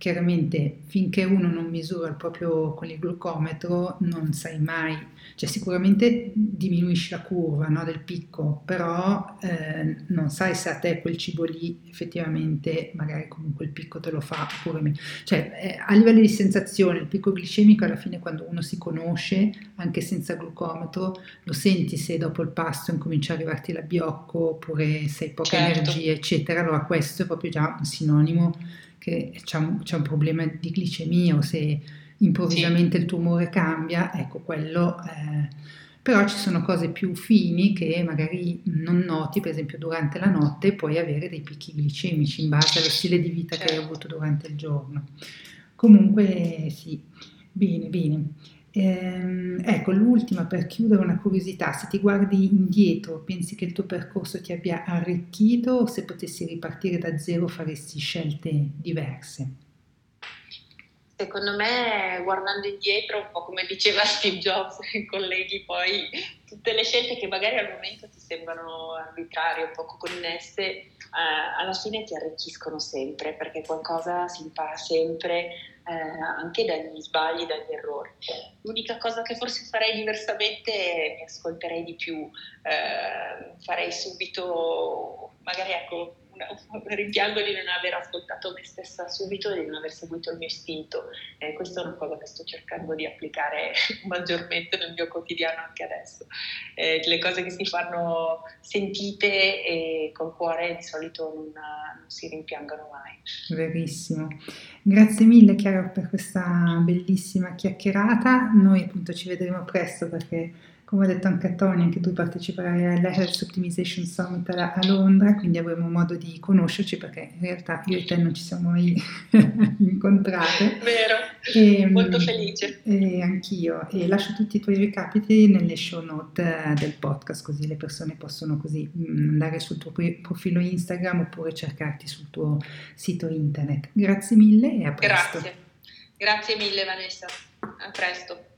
chiaramente finché uno non misura il proprio con il glucometro non sai mai, cioè sicuramente diminuisci la curva no, del picco, però eh, non sai se a te quel cibo lì effettivamente magari comunque il picco te lo fa oppure meno. Cioè eh, a livello di sensazione il picco glicemico alla fine quando uno si conosce anche senza glucometro lo senti se dopo il pasto incomincia a arrivarti la biocco oppure se hai poca certo. energia eccetera, allora questo è proprio già un sinonimo che c'è un, c'è un problema di glicemia o se improvvisamente sì. il tumore cambia, ecco quello. Eh, però ci sono cose più fini che magari non noti, per esempio durante la notte puoi avere dei picchi glicemici in base allo stile di vita certo. che hai certo. avuto durante il giorno. Comunque sì, bene, bene. Ehm, ecco, l'ultima per chiudere una curiosità, se ti guardi indietro, pensi che il tuo percorso ti abbia arricchito o se potessi ripartire da zero faresti scelte diverse? Secondo me, guardando indietro, un po' come diceva Steve Jobs ai colleghi, poi tutte le scelte che magari al momento ti sembrano arbitrarie, un poco connesse, eh, alla fine ti arricchiscono sempre, perché qualcosa si impara sempre, eh, anche dagli sbagli, dagli errori. L'unica cosa che forse farei diversamente, mi ascolterei di più, eh, farei subito, magari ecco, rimpiango di non aver ascoltato me stessa subito e di non aver seguito il mio istinto. Eh, questa è una cosa che sto cercando di applicare [laughs] maggiormente nel mio quotidiano anche adesso. Eh, le cose che si fanno sentite e col cuore di solito non, non si rimpiangono mai. Verissimo. Grazie mille Chiara per questa bellissima chiacchierata. Noi appunto ci vedremo presto perché come ha detto anche Tony, anche tu parteciperai all'Health Optimization Summit a, Londra, quindi avremo modo di conoscerci perché in realtà io e te non ci siamo mai [laughs] incontrate. Vero, e, ehm, molto felice. E anch'io. E lascio tutti i tuoi recapiti nelle show note del podcast, così le persone possono così mm, andare sul tuo profilo Instagram oppure cercarti sul tuo sito internet. Grazie mille e a presto. Grazie, grazie mille Vanessa, a presto.